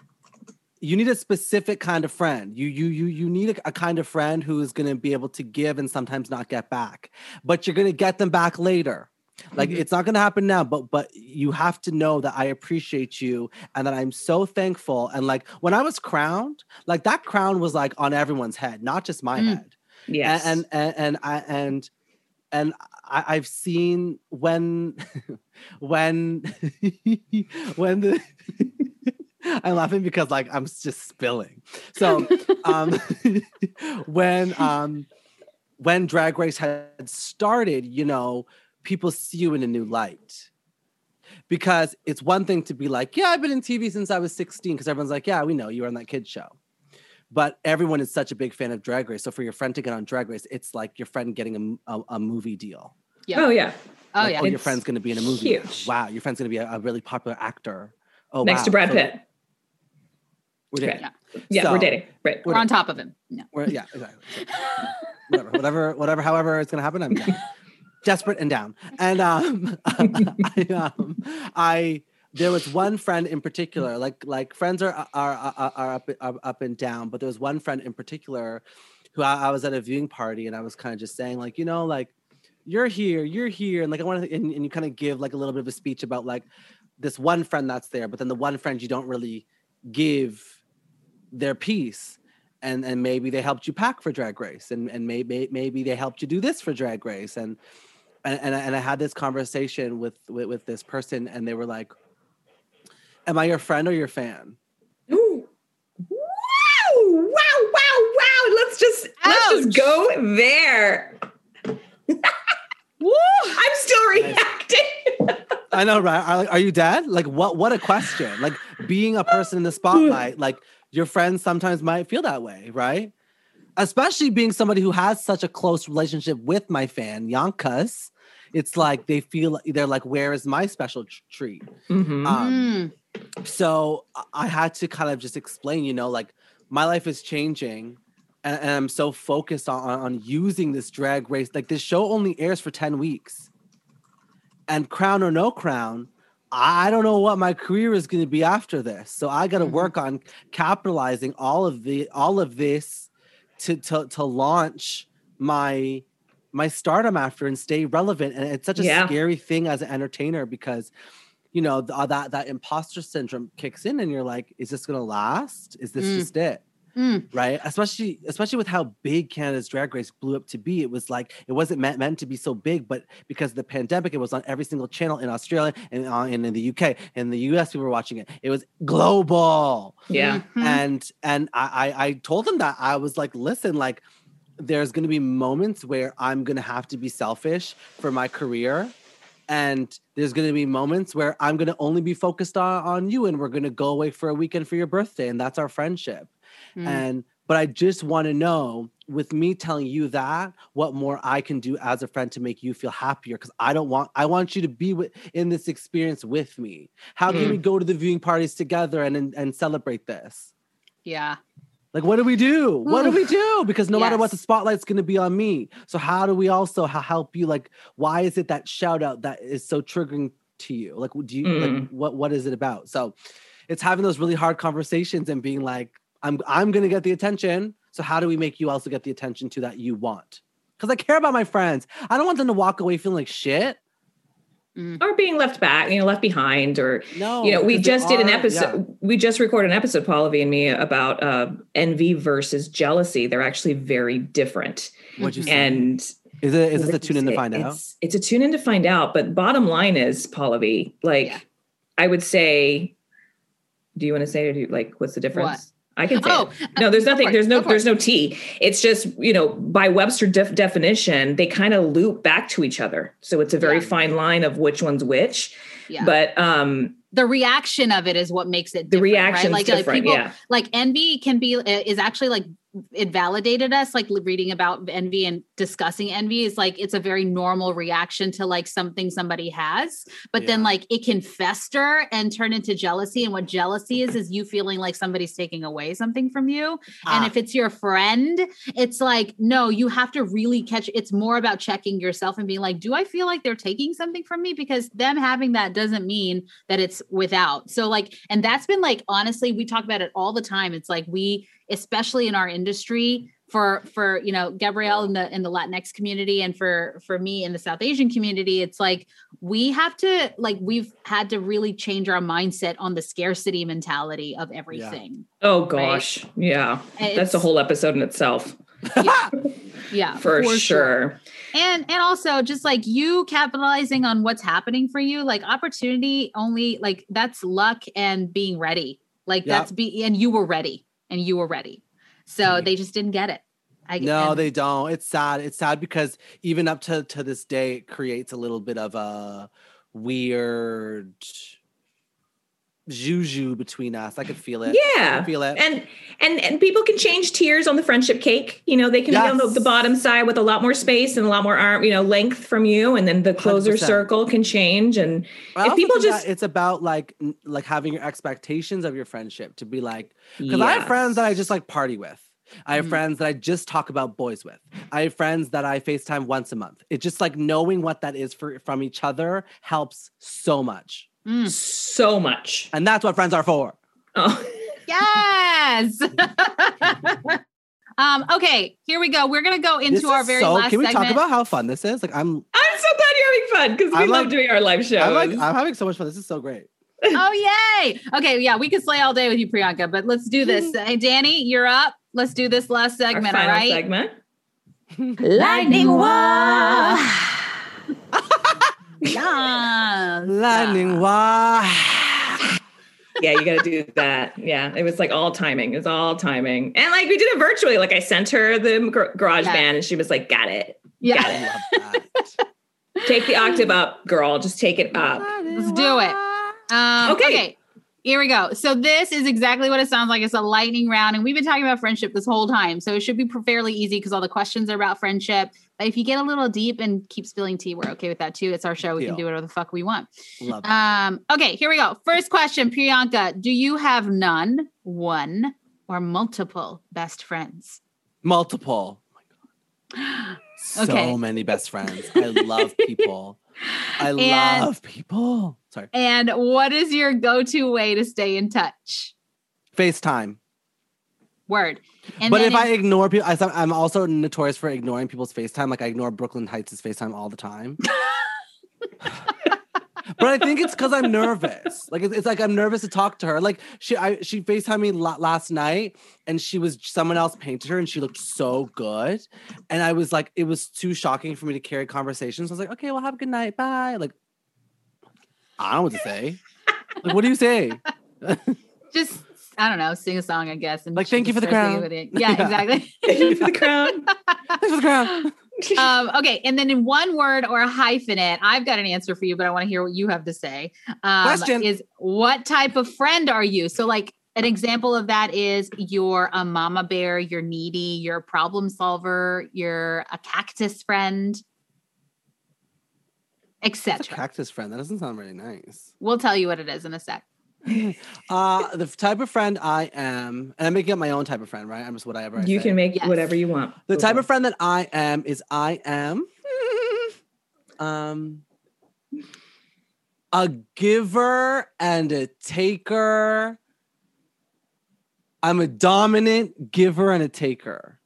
Speaker 4: you need a specific kind of friend. You you you you need a, a kind of friend who is going to be able to give and sometimes not get back but you're going to get them back later. Like
Speaker 3: Mhm.
Speaker 4: it's not going to happen now but but you have to know that i appreciate you and that i'm so thankful. And like when i was crowned like that crown was like on everyone's head not just my
Speaker 2: Mm.
Speaker 4: head.
Speaker 3: Yes,
Speaker 4: and and and I and and I, I've seen when when when the I'm laughing because like I'm just spilling. So um when um when drag race had started, you know, people see you in a new light. Because it's one thing to be like, yeah, I've been in TV since I was 16, because everyone's like, yeah, we know you were on that kid show but everyone is such a big fan of drag race so for your friend to get on drag race it's like your friend getting a movie deal
Speaker 2: Yeah.
Speaker 3: oh yeah,
Speaker 2: Oh yeah.
Speaker 4: oh your friend's going to be in a movie
Speaker 3: huge.
Speaker 4: wow your friend's going to be a, a really popular actor oh
Speaker 3: next
Speaker 4: wow.
Speaker 3: to Brad
Speaker 4: So
Speaker 3: Pitt.
Speaker 4: We're dating.
Speaker 2: Yeah.
Speaker 3: Yeah,
Speaker 4: So-
Speaker 3: we're dating. Right.
Speaker 2: We're on top of him. No.
Speaker 4: We're, yeah exactly whatever whatever whatever however it's going to happen i'm down desperate and down and um I, um I there was one friend in particular like like friends are are are, are up are up and down but there was one friend in particular who I, I was at a viewing party and I was kind of just saying like you know like you're here you're here and like I want to and, and you kind of give like a little bit of a speech about like this one friend that's there but then the one friend you don't really give their piece and and maybe they helped you pack for drag race and and maybe maybe they helped you do this for drag race and and and I, and I had this conversation with, with with this person and they were like am i your friend or your fan
Speaker 3: Ooh. Wow! Wow! Wow! Wow! Let's just let's just go there.
Speaker 2: Woo!
Speaker 3: I'm still reacting.
Speaker 4: i know right are, are you dead like what what a question like being a person in the spotlight like your friends sometimes might feel that way right especially being somebody who has such a close relationship with my fan yankas it's like they feel they're like where is my special tr- treat
Speaker 3: Mhm.
Speaker 4: um,
Speaker 2: Mm.
Speaker 4: so I- I had to kind of just explain, you know, like my life is changing and, and I'm so focused on, on, on using this drag race. Like this show only airs for 10 weeks. And crown or no crown, I don't know what my career is going to be after this. So I got to
Speaker 2: Mhm.
Speaker 4: work on capitalizing all of the all of this to to to launch my my stardom after and stay relevant. And it's such a
Speaker 3: Yeah.
Speaker 4: scary thing as an entertainer because you know uh, that that imposter syndrome kicks in and you're like is this going to last is this
Speaker 2: Mm.
Speaker 4: just it
Speaker 2: Mm.
Speaker 4: right especially especially with how big canada's drag race blew up to be it was like it wasn't meant, meant to be so big but because of the pandemic it was on every single channel in australia and, uh, and in the uk in the us people were watching it it was global
Speaker 3: Yeah.
Speaker 2: Mhm.
Speaker 4: and and I, I I told them that I was like, listen, like there's gonna be moments where I'm gonna have to be selfish for my career. And there's gonna be moments where I'm gonna only be focused on, on you and we're gonna go away for a weekend for your birthday, and that's our friendship.
Speaker 2: Mm.
Speaker 4: And but I just want to know with me telling you that what more I can do as a friend to make you feel happier because I don't want I want you to be with, in this experience with me. How can
Speaker 3: Mm.
Speaker 4: we go to the viewing parties together and and, and celebrate this?
Speaker 2: yeah.
Speaker 4: Like, what do we do? What do we do? Because no matter what, the spotlight's going to be on me. So, how do we also help you? Like, why is it that shout out that is so triggering to you? Like, do you, like,
Speaker 3: Mm.
Speaker 4: what, what is it about? So, it's having those really hard conversations and being like, I'm, I'm going to get the attention. So, how do we make you also get the attention to that you want? Because I care about my friends. I don't want them to walk away feeling like shit.
Speaker 3: or being left back, you know, left behind, or
Speaker 4: No,
Speaker 3: you know, we
Speaker 4: because they
Speaker 3: just did an
Speaker 4: are- yeah.
Speaker 3: episode. We just recorded an episode, Pallavi and me, about uh, envy versus jealousy. They're actually very different.
Speaker 4: What'd you say?
Speaker 3: And
Speaker 4: is it is this a tune in to find out?
Speaker 3: It's, it's a tune in to find out. But bottom line is, Pallavi, like,
Speaker 2: Yeah.
Speaker 3: I would say, do you want to say, or do you, like, what's the difference? I can say.
Speaker 2: Oh,
Speaker 3: it. no, there's nothing. There's no. There's no T. It's just you know by Webster def- definition, they kind of loop back to each other. So it's a very
Speaker 2: Yeah.
Speaker 3: fine line of which one's which.
Speaker 2: Yeah.
Speaker 3: But um,
Speaker 2: the reaction of it is what makes it
Speaker 3: the
Speaker 2: different, right?
Speaker 3: reaction's
Speaker 2: like,
Speaker 3: different.
Speaker 2: like people
Speaker 3: yeah.
Speaker 2: like envy can be is actually like it validated us like reading about envy and discussing envy is like it's a very normal reaction to like something somebody has but then like it can fester and turn into jealousy and what jealousy is is you feeling like somebody's taking away something from you and
Speaker 4: Ah.
Speaker 2: if it's your friend it's like no you have to really catch it's more about checking yourself and being like do i feel like they're taking something from me? Because them having that doesn't mean that it's without. So like and that's been like honestly we talk about it all the time. It's like we especially in our industry for for you know gabrielle in the in the latinx community and for for me in the south asian community it's like we have to like we've had to really change our mindset on the scarcity mentality of everything
Speaker 3: Oh gosh, yeah. That's a whole episode in itself.
Speaker 2: Yeah.
Speaker 3: Yeah for, sure.
Speaker 2: and and also just like you capitalizing on what's happening for you like opportunity only like that's luck and being ready. Like
Speaker 4: Yeah.
Speaker 2: that's be and you were ready and you were ready so they just didn't get it I,
Speaker 4: No,
Speaker 2: and-
Speaker 4: they don't. It's sad. It's sad because even up to to this day, it creates a little bit of a weird juju between us. I could feel it.
Speaker 3: Yeah.
Speaker 4: feel it.
Speaker 3: And and and people can change tiers on the friendship cake. You know, they can be on the, the bottom side with a lot more space and a lot more arm, you know, length from you, and then the closer
Speaker 4: 100%.
Speaker 3: circle can change. And
Speaker 4: I
Speaker 3: if people just-
Speaker 4: it's about like like having your expectations of your friendship to be like because I have friends that I just like party with. I have
Speaker 2: Mhm.
Speaker 4: friends that I just talk about boys with. I have friends that I FaceTime once a month. It's just like knowing what that is for from each other helps so much.
Speaker 2: Mm.
Speaker 3: so much.
Speaker 4: And that's what friends are for.
Speaker 3: Oh.
Speaker 2: yes um okay here we go we're gonna go into our very
Speaker 4: so,
Speaker 2: last
Speaker 4: Can we
Speaker 2: segment
Speaker 4: talk about how fun this is? Like I'm
Speaker 3: I'm so glad you're having fun because we
Speaker 4: I'm
Speaker 3: love
Speaker 4: like-
Speaker 3: doing our live shows.
Speaker 4: I'm like I'm having so much fun. This is so great.
Speaker 2: oh yay okay yeah we could slay all day with you priyanka but let's do this hey danny you're up let's do this last segment all
Speaker 3: final
Speaker 2: right
Speaker 3: segment.
Speaker 1: Lightning War.
Speaker 2: Yeah
Speaker 4: Lightning wow.
Speaker 3: yeah, you got to do that. Yeah, it was like all timing. It was all timing, and like we did it virtually. Like I sent her the gar- garage
Speaker 2: Yeah.
Speaker 3: band, and she was like, "Got it.
Speaker 2: yeah
Speaker 4: I love that.
Speaker 3: Take the octave up, girl. Just take it up."
Speaker 2: Let's do it. Um,
Speaker 3: Okay.
Speaker 2: okay. Here we go. So this is exactly what it sounds like. It's a lightning round, and we've been talking about friendship this whole time. So it should be fairly easy because all the questions are about friendship. But if you get a little deep and keep spilling tea, we're okay with that too. It's our show. We can do whatever the fuck we want.
Speaker 4: Love.
Speaker 2: Um, okay, here we go. First question, Priyanka. Do you have none, one, or multiple best friends?
Speaker 4: Multiple. Oh my So
Speaker 2: Okay.
Speaker 4: many best friends. I love people. I
Speaker 2: And-
Speaker 4: love people. Sorry.
Speaker 2: And what is your go-to way to stay in touch?
Speaker 4: FaceTime.
Speaker 2: Word. And
Speaker 4: but if I ignore people, I, I'm also notorious for ignoring people's FaceTime. Like I ignore Brooklyn Hytes' FaceTime all the time. but I think it's because I'm nervous. Like it's, it's like I'm nervous to talk to her. Like she, I, she FaceTimed me la- last night, and she was someone else painted her, and she looked so good. And I was like, it was too shocking for me to carry conversations. I was like, okay, well, have a good night, bye. Like I don't know what to say. Like, what do you say?
Speaker 2: just I don't know, sing a song, I guess. And
Speaker 4: Like, thank you for the crown.
Speaker 2: Yeah,
Speaker 4: Yeah.
Speaker 2: exactly.
Speaker 3: Thank you for the crown.
Speaker 4: Thanks for the crown.
Speaker 2: um, okay, and then in one word or a hyphenate, I've got an answer for you, but I want to hear what you have to say. Um,
Speaker 4: Question.
Speaker 2: is what type of friend are you? So, like an example of that is you're a mama bear, you're needy, you're a problem solver, you're a cactus friend, etc.
Speaker 4: cactus friend. That doesn't sound really nice.
Speaker 2: We'll tell you what it is in a sec.
Speaker 4: uh, the type of friend I am, and I'm making up my own type of friend, right? I'm just whatever. I
Speaker 3: You
Speaker 4: say.
Speaker 3: can make
Speaker 2: Yes.
Speaker 3: whatever you want.
Speaker 4: The
Speaker 3: Go
Speaker 4: type of friend that I am is I am um a giver and a taker. I'm a dominant giver and a taker.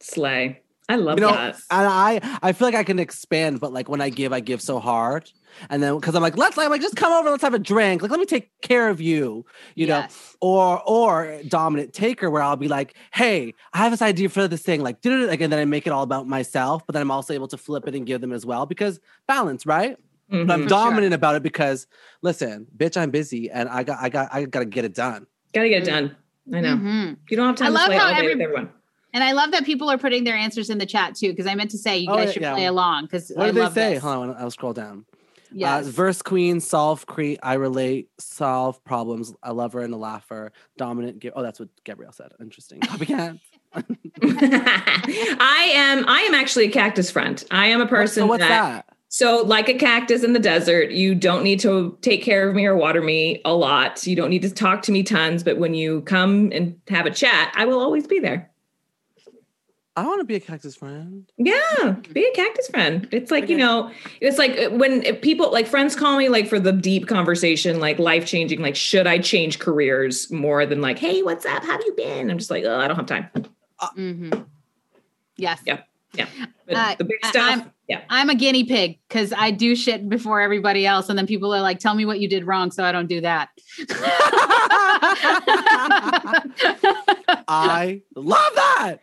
Speaker 3: it. slay. I love
Speaker 4: You know,
Speaker 3: that.
Speaker 4: and I I feel like I can expand, but like when I give, I give so hard. And then because I'm like, let's I'm like, just come over, let's have a drink. Like, let me take care of you, you know or or dominant taker where I'll be like, hey, I have this idea for this thing, like, do like, and then I make it all about myself, but then I'm also able to flip it and give them as well because balance, right? But I'm
Speaker 3: Mhm.
Speaker 2: For sure.
Speaker 4: dominant about it because listen, bitch, I'm busy and I got I got I gotta get it done.
Speaker 3: Gotta get it done. I know.
Speaker 2: Mhm.
Speaker 3: You don't have time
Speaker 2: I
Speaker 3: to
Speaker 2: love
Speaker 3: play
Speaker 2: how
Speaker 3: all day
Speaker 2: every-
Speaker 3: with everyone.
Speaker 2: And I love that people are putting their answers in the chat too, because I meant to say you
Speaker 4: Oh,
Speaker 2: guys
Speaker 4: yeah,
Speaker 2: should
Speaker 4: yeah.
Speaker 2: play along. Because
Speaker 4: What
Speaker 2: I
Speaker 4: did they say?
Speaker 2: This.
Speaker 4: Hold on, I'll scroll down.
Speaker 2: Yes.
Speaker 4: Uh, verse queen, solve, create, I relate, solve problems, a lover and a laugher, dominant. Give. Oh, that's what Gabrielle said. Interesting. Copycat.
Speaker 3: I am I am actually a cactus friend. I am a person
Speaker 4: So what's
Speaker 3: that,
Speaker 4: that?
Speaker 3: So, like a cactus in the desert, you don't need to take care of me or water me a lot. You don't need to talk to me tons, but when you come and have a chat, I will always be there.
Speaker 4: I want to be a cactus friend.
Speaker 3: Yeah, be a cactus friend. It's like, you know, it's like uh, when people like friends call me like for the deep conversation, like life changing, like, should I change careers more than like, hey, what's up? How have you been? I'm just like, oh, I don't have time.
Speaker 2: Mm-hmm. Yes.
Speaker 3: Yeah. But
Speaker 2: Uh,
Speaker 3: the big stuff,
Speaker 2: I'm-
Speaker 3: yeah.
Speaker 2: I'm a guinea pig because I do shit before everybody else, and then people are like, "Tell me what you did wrong, so I don't do that."
Speaker 4: I love that.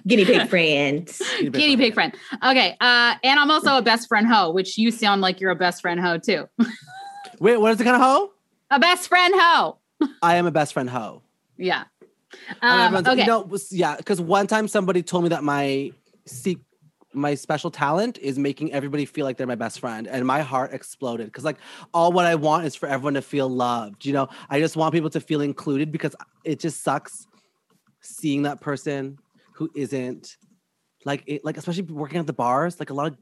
Speaker 3: Guinea pig friends.
Speaker 2: guinea pig friend. Okay, uh, and I'm also a best friend hoe, which you sound like you're a best friend hoe too.
Speaker 4: Wait, what is the kind of hoe?
Speaker 2: a best friend hoe.
Speaker 4: I am a best friend hoe.
Speaker 2: Yeah. Um, okay.
Speaker 4: No, was- yeah, because one time somebody told me that my seek my special talent is making everybody feel like they're my best friend, and my heart exploded. Because like all what I want is for everyone to feel loved. You know, I just want people to feel included because it just sucks seeing that person who isn't like it, like especially working at the bars. Like a lot of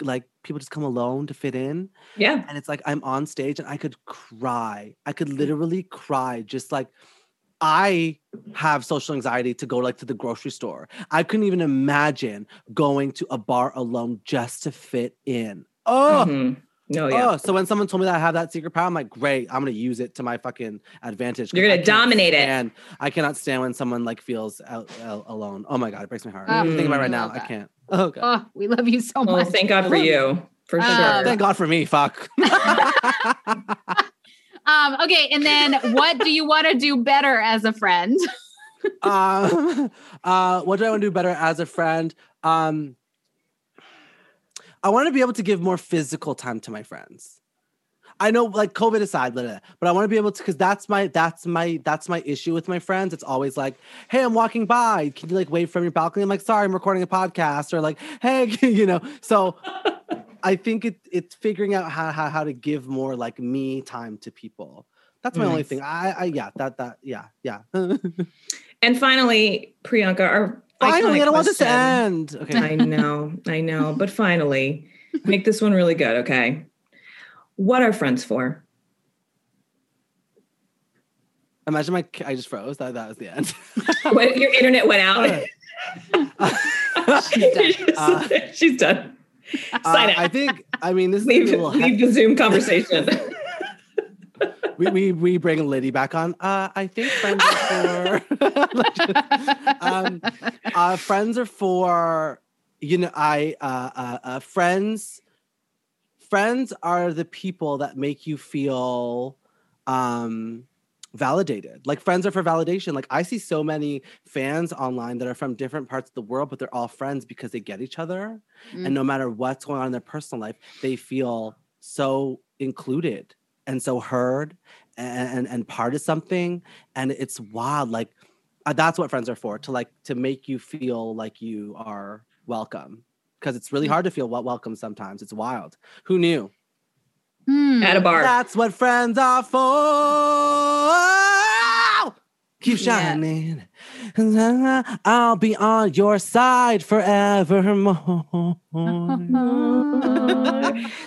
Speaker 4: like people just come alone to fit in
Speaker 3: Yeah.
Speaker 4: and it's like I'm on stage and I could cry. I could mm-hmm. literally cry just like I have social anxiety to go like to the grocery store. I couldn't even imagine going to a bar alone just to fit in. Oh,
Speaker 3: Mhm. No, yeah.
Speaker 4: oh. So when someone told me that I have that secret power, I'm like, great, I'm gonna use it to my fucking advantage.
Speaker 3: You're gonna
Speaker 4: can't
Speaker 3: dominate it.
Speaker 4: And I cannot stand when someone like feels out, out alone. Oh my god, it breaks my heart.
Speaker 2: Oh,
Speaker 4: I'm thinking about it right now.
Speaker 2: love
Speaker 4: I can't. Oh god.
Speaker 2: Oh, we love you so
Speaker 3: Well,
Speaker 2: much.
Speaker 3: thank God for you, for
Speaker 2: Um,
Speaker 3: sure.
Speaker 4: Thank God for me. Fuck.
Speaker 2: Um, okay, and then what do you want to do better as a friend?
Speaker 4: um, uh, what do I want to do better as a friend? Um, I want to be able to give more physical time to my friends. I know, like COVID aside, blah, blah, blah, but I want to be able to because that's my that's my that's my issue with my friends. It's always like, hey, I'm walking by. Can you like wave from your balcony? I'm like, sorry, I'm recording a podcast, or like, hey, you know. So I think it it's figuring out how how how to give more like me time to people. That's my only thing. I, I yeah, that that yeah yeah.
Speaker 3: And finally, Priyanka, our
Speaker 4: Finally, I don't want this to end. Okay.
Speaker 3: I know, I know, but finally, make this one really good, okay? What are friends for?
Speaker 4: Imagine my I just froze. That that was the end.
Speaker 3: When your internet went out.
Speaker 2: She's done.
Speaker 4: Uh,
Speaker 3: She's done.
Speaker 4: Uh,
Speaker 3: Sign out.
Speaker 4: I think I mean this is
Speaker 3: leave, leave the Zoom conversation.
Speaker 4: we, we we bring Liddy back on. Uh, I think friends are for um, uh, friends are for you know I uh, uh, uh, friends friends are the people that make you feel um validated. Like friends are for validation. Like i see so many fans online that are from different parts of the world but they're all friends because they get each other.
Speaker 2: Mm.
Speaker 4: and no matter what's going on in their personal life they feel so included and so heard and and, and part of something. And it's wild. Like uh, that's what friends are for to like to make you feel like you are welcome. Because it's really hard to feel wel- welcome sometimes. It's wild. Who knew
Speaker 2: Hmm.
Speaker 3: At a bar.
Speaker 4: that's what friends are for keep
Speaker 2: Yeah.
Speaker 4: Shining I'll be on your side forevermore.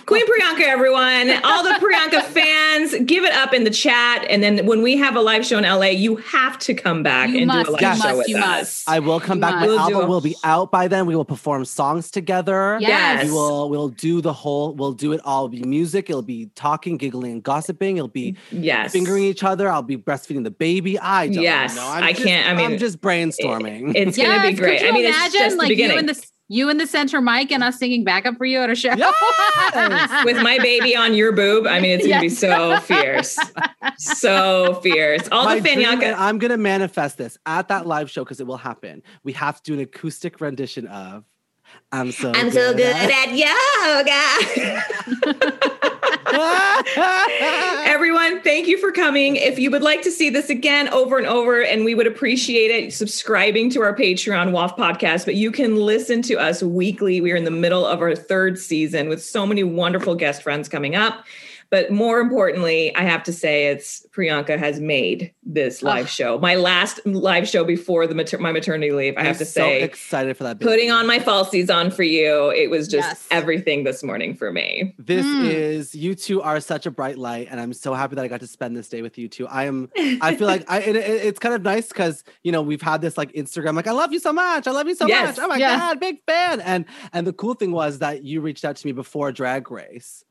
Speaker 3: Queen Priyanka, everyone. All the Priyanka fans, give it up in the chat. And then when we have a live show in LA, you have to come back
Speaker 2: You
Speaker 3: and
Speaker 2: must,
Speaker 3: do a live
Speaker 2: you
Speaker 3: show
Speaker 2: must,
Speaker 3: with
Speaker 2: you
Speaker 3: us.
Speaker 2: must.
Speaker 4: I will come back. My
Speaker 3: We'll
Speaker 4: album
Speaker 3: a-
Speaker 4: will be out by then. We will perform songs together.
Speaker 2: Yes.
Speaker 4: We will we'll do the whole we'll do it all. It'll be music, it'll be talking, giggling, and gossiping. It'll be
Speaker 3: Yes.
Speaker 4: fingering each other. I'll be breastfeeding the baby. I don't
Speaker 3: Yes.
Speaker 4: know. I'm
Speaker 3: I
Speaker 4: just-
Speaker 3: can't- I mean,
Speaker 4: I'm just brainstorming.
Speaker 3: It's going to be great.
Speaker 2: Could you
Speaker 3: I mean,
Speaker 2: imagine
Speaker 3: it's just the
Speaker 2: like you
Speaker 3: beginning.
Speaker 2: and the you and the center mic and us singing backup for you at a show?
Speaker 4: Yes!
Speaker 3: with my baby on your boob. I mean, it's going to be so fierce. So fierce. All
Speaker 4: My
Speaker 3: the
Speaker 4: dream,
Speaker 3: Fanyaka.
Speaker 4: I'm gonna manifest this at that live show because it will happen. We have to do an acoustic rendition of I'm so
Speaker 3: I'm so good
Speaker 4: at
Speaker 3: at yoga. Everyone, thank you for coming. If you would like to see this again over and over, and we would appreciate it, subscribing to our Patreon WAFF podcast. But you can listen to us weekly. We are in the middle of our third season with so many wonderful guest friends coming up. But more importantly, I have to say, it's Priyanka has made this live
Speaker 2: Ugh.
Speaker 3: show. My last live show before the mater- my maternity leave. I
Speaker 4: I'm
Speaker 3: have to
Speaker 4: so
Speaker 3: say,
Speaker 4: excited for that. baby.
Speaker 3: putting on my falsies on for you. It was just
Speaker 2: Yes.
Speaker 3: everything this morning for me.
Speaker 4: This
Speaker 2: Mm.
Speaker 4: is you two are such a bright light, and I'm so happy that I got to spend this day with you two. I am. I feel like I. It, it- it's kind of nice because you know we've had this like Instagram, like I love you so much, I love you so
Speaker 3: Yes.
Speaker 4: much. Oh my
Speaker 2: Yeah.
Speaker 4: god, big fan. And and the cool thing was that you reached out to me before Drag Race.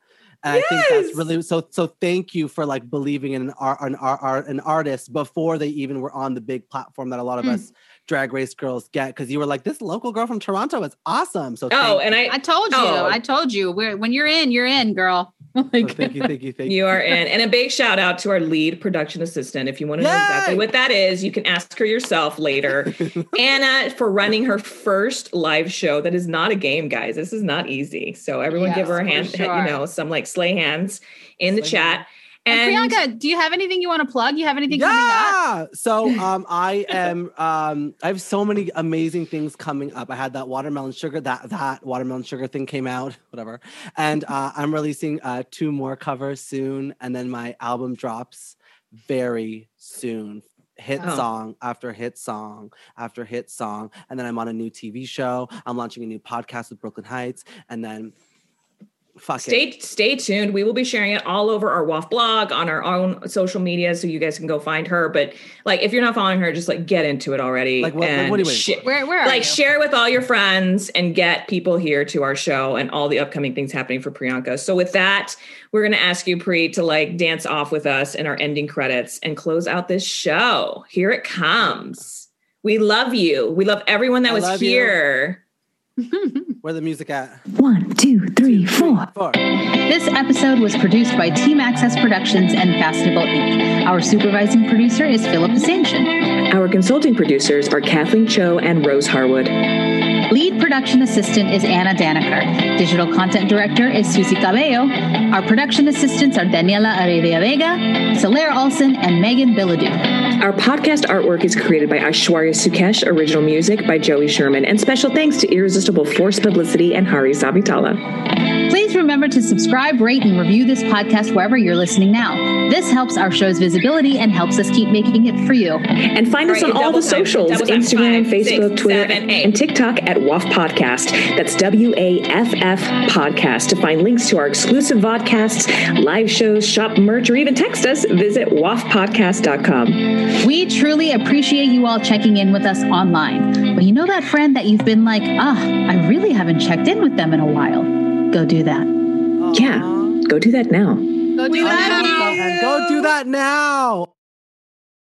Speaker 4: And I think that's really so. So thank you for like believing in an art, an art, an artist before they even were on the big platform that a lot of
Speaker 2: Mm.
Speaker 4: us drag race girls get. Because you were like, this local girl from Toronto is awesome. So
Speaker 3: Oh,
Speaker 4: thank
Speaker 3: and I,
Speaker 2: I told you.
Speaker 3: Oh.
Speaker 2: I told you. We're, when you're in, you're in, girl.
Speaker 4: So oh,
Speaker 2: Like,
Speaker 4: thank you, thank you, thank you.
Speaker 3: you are in. And a big shout out to our lead production assistant. If you want to know exactly what that is, you can ask her yourself later. Anna for running her first live show. That is not a game, guys. This is not easy. So everyone give her a hand,
Speaker 2: sure.
Speaker 3: you know, some like slay hands in the
Speaker 4: Slay
Speaker 3: chat.
Speaker 2: And Priyanka, do you have anything you want to plug? You have anything coming up?
Speaker 4: Yeah. So um I am um I have so many amazing things coming up. I had that watermelon sugar, that that watermelon sugar thing came out, whatever. And uh I'm releasing uh two more covers soon and then my album drops very soon. Hit
Speaker 3: Oh.
Speaker 4: song after hit song after hit song. And then I'm on a new TV show. I'm launching a new podcast with Brooklyn Hytes. And then fuck it.
Speaker 3: Stay stay tuned. We will be sharing it all over our WAFF blog on our own social media, so you guys can go find her. But like, if you're not following her, just like get into it already.
Speaker 4: Like, what- like,
Speaker 3: and
Speaker 4: what are you waiting
Speaker 3: shi-
Speaker 4: for?
Speaker 2: Where, where
Speaker 3: like
Speaker 2: you?
Speaker 3: share it with all your friends and get people here to our show and all the upcoming things happening for Priyanka. So with that, we're gonna ask you, Pri, to like dance off with us in our ending credits and close out this show. Here it comes. We love you. We love everyone that
Speaker 4: I
Speaker 3: was
Speaker 4: here. you.
Speaker 3: Here.
Speaker 4: Where the music at?
Speaker 1: One, two, three, four.
Speaker 4: Four.
Speaker 2: This episode was produced by Team Access Productions and Festival Inc. Our supervising producer is Philip Ascension.
Speaker 3: Our consulting producers are Kathleen Cho and Rose Harwood.
Speaker 2: Lead production assistant is Anna Danaker. Digital content director is Susie Cabello. Our production assistants are Daniela Arevia Vega, Soler Olsen, and Megan Billadou.
Speaker 3: Our podcast artwork is created by Aishwarya Sukesh, original music by Joey Sherman, and special thanks to Irresistible Force Publicity and Hari Savitala.
Speaker 2: Please remember to subscribe, rate, and review this podcast wherever you're listening now. This helps our show's visibility and helps us keep making it for you.
Speaker 3: And find us
Speaker 6: Right,
Speaker 3: on all the
Speaker 6: time,
Speaker 3: socials
Speaker 6: time.
Speaker 3: Instagram,
Speaker 6: Five, six,
Speaker 3: Facebook, Twitter,
Speaker 6: seven,
Speaker 3: and TikTok at WAFF Podcast. That's W A F F Podcast. To find links to our exclusive vodcasts, live shows, shop merch, or even text us, visit wafpodcast.com.
Speaker 2: We truly appreciate you all checking in with us online. But you know that friend that you've been like, ah, I really haven't checked in with them in a while? Go do that.
Speaker 3: Yeah, go do that now.
Speaker 2: Go do
Speaker 4: And go do that now.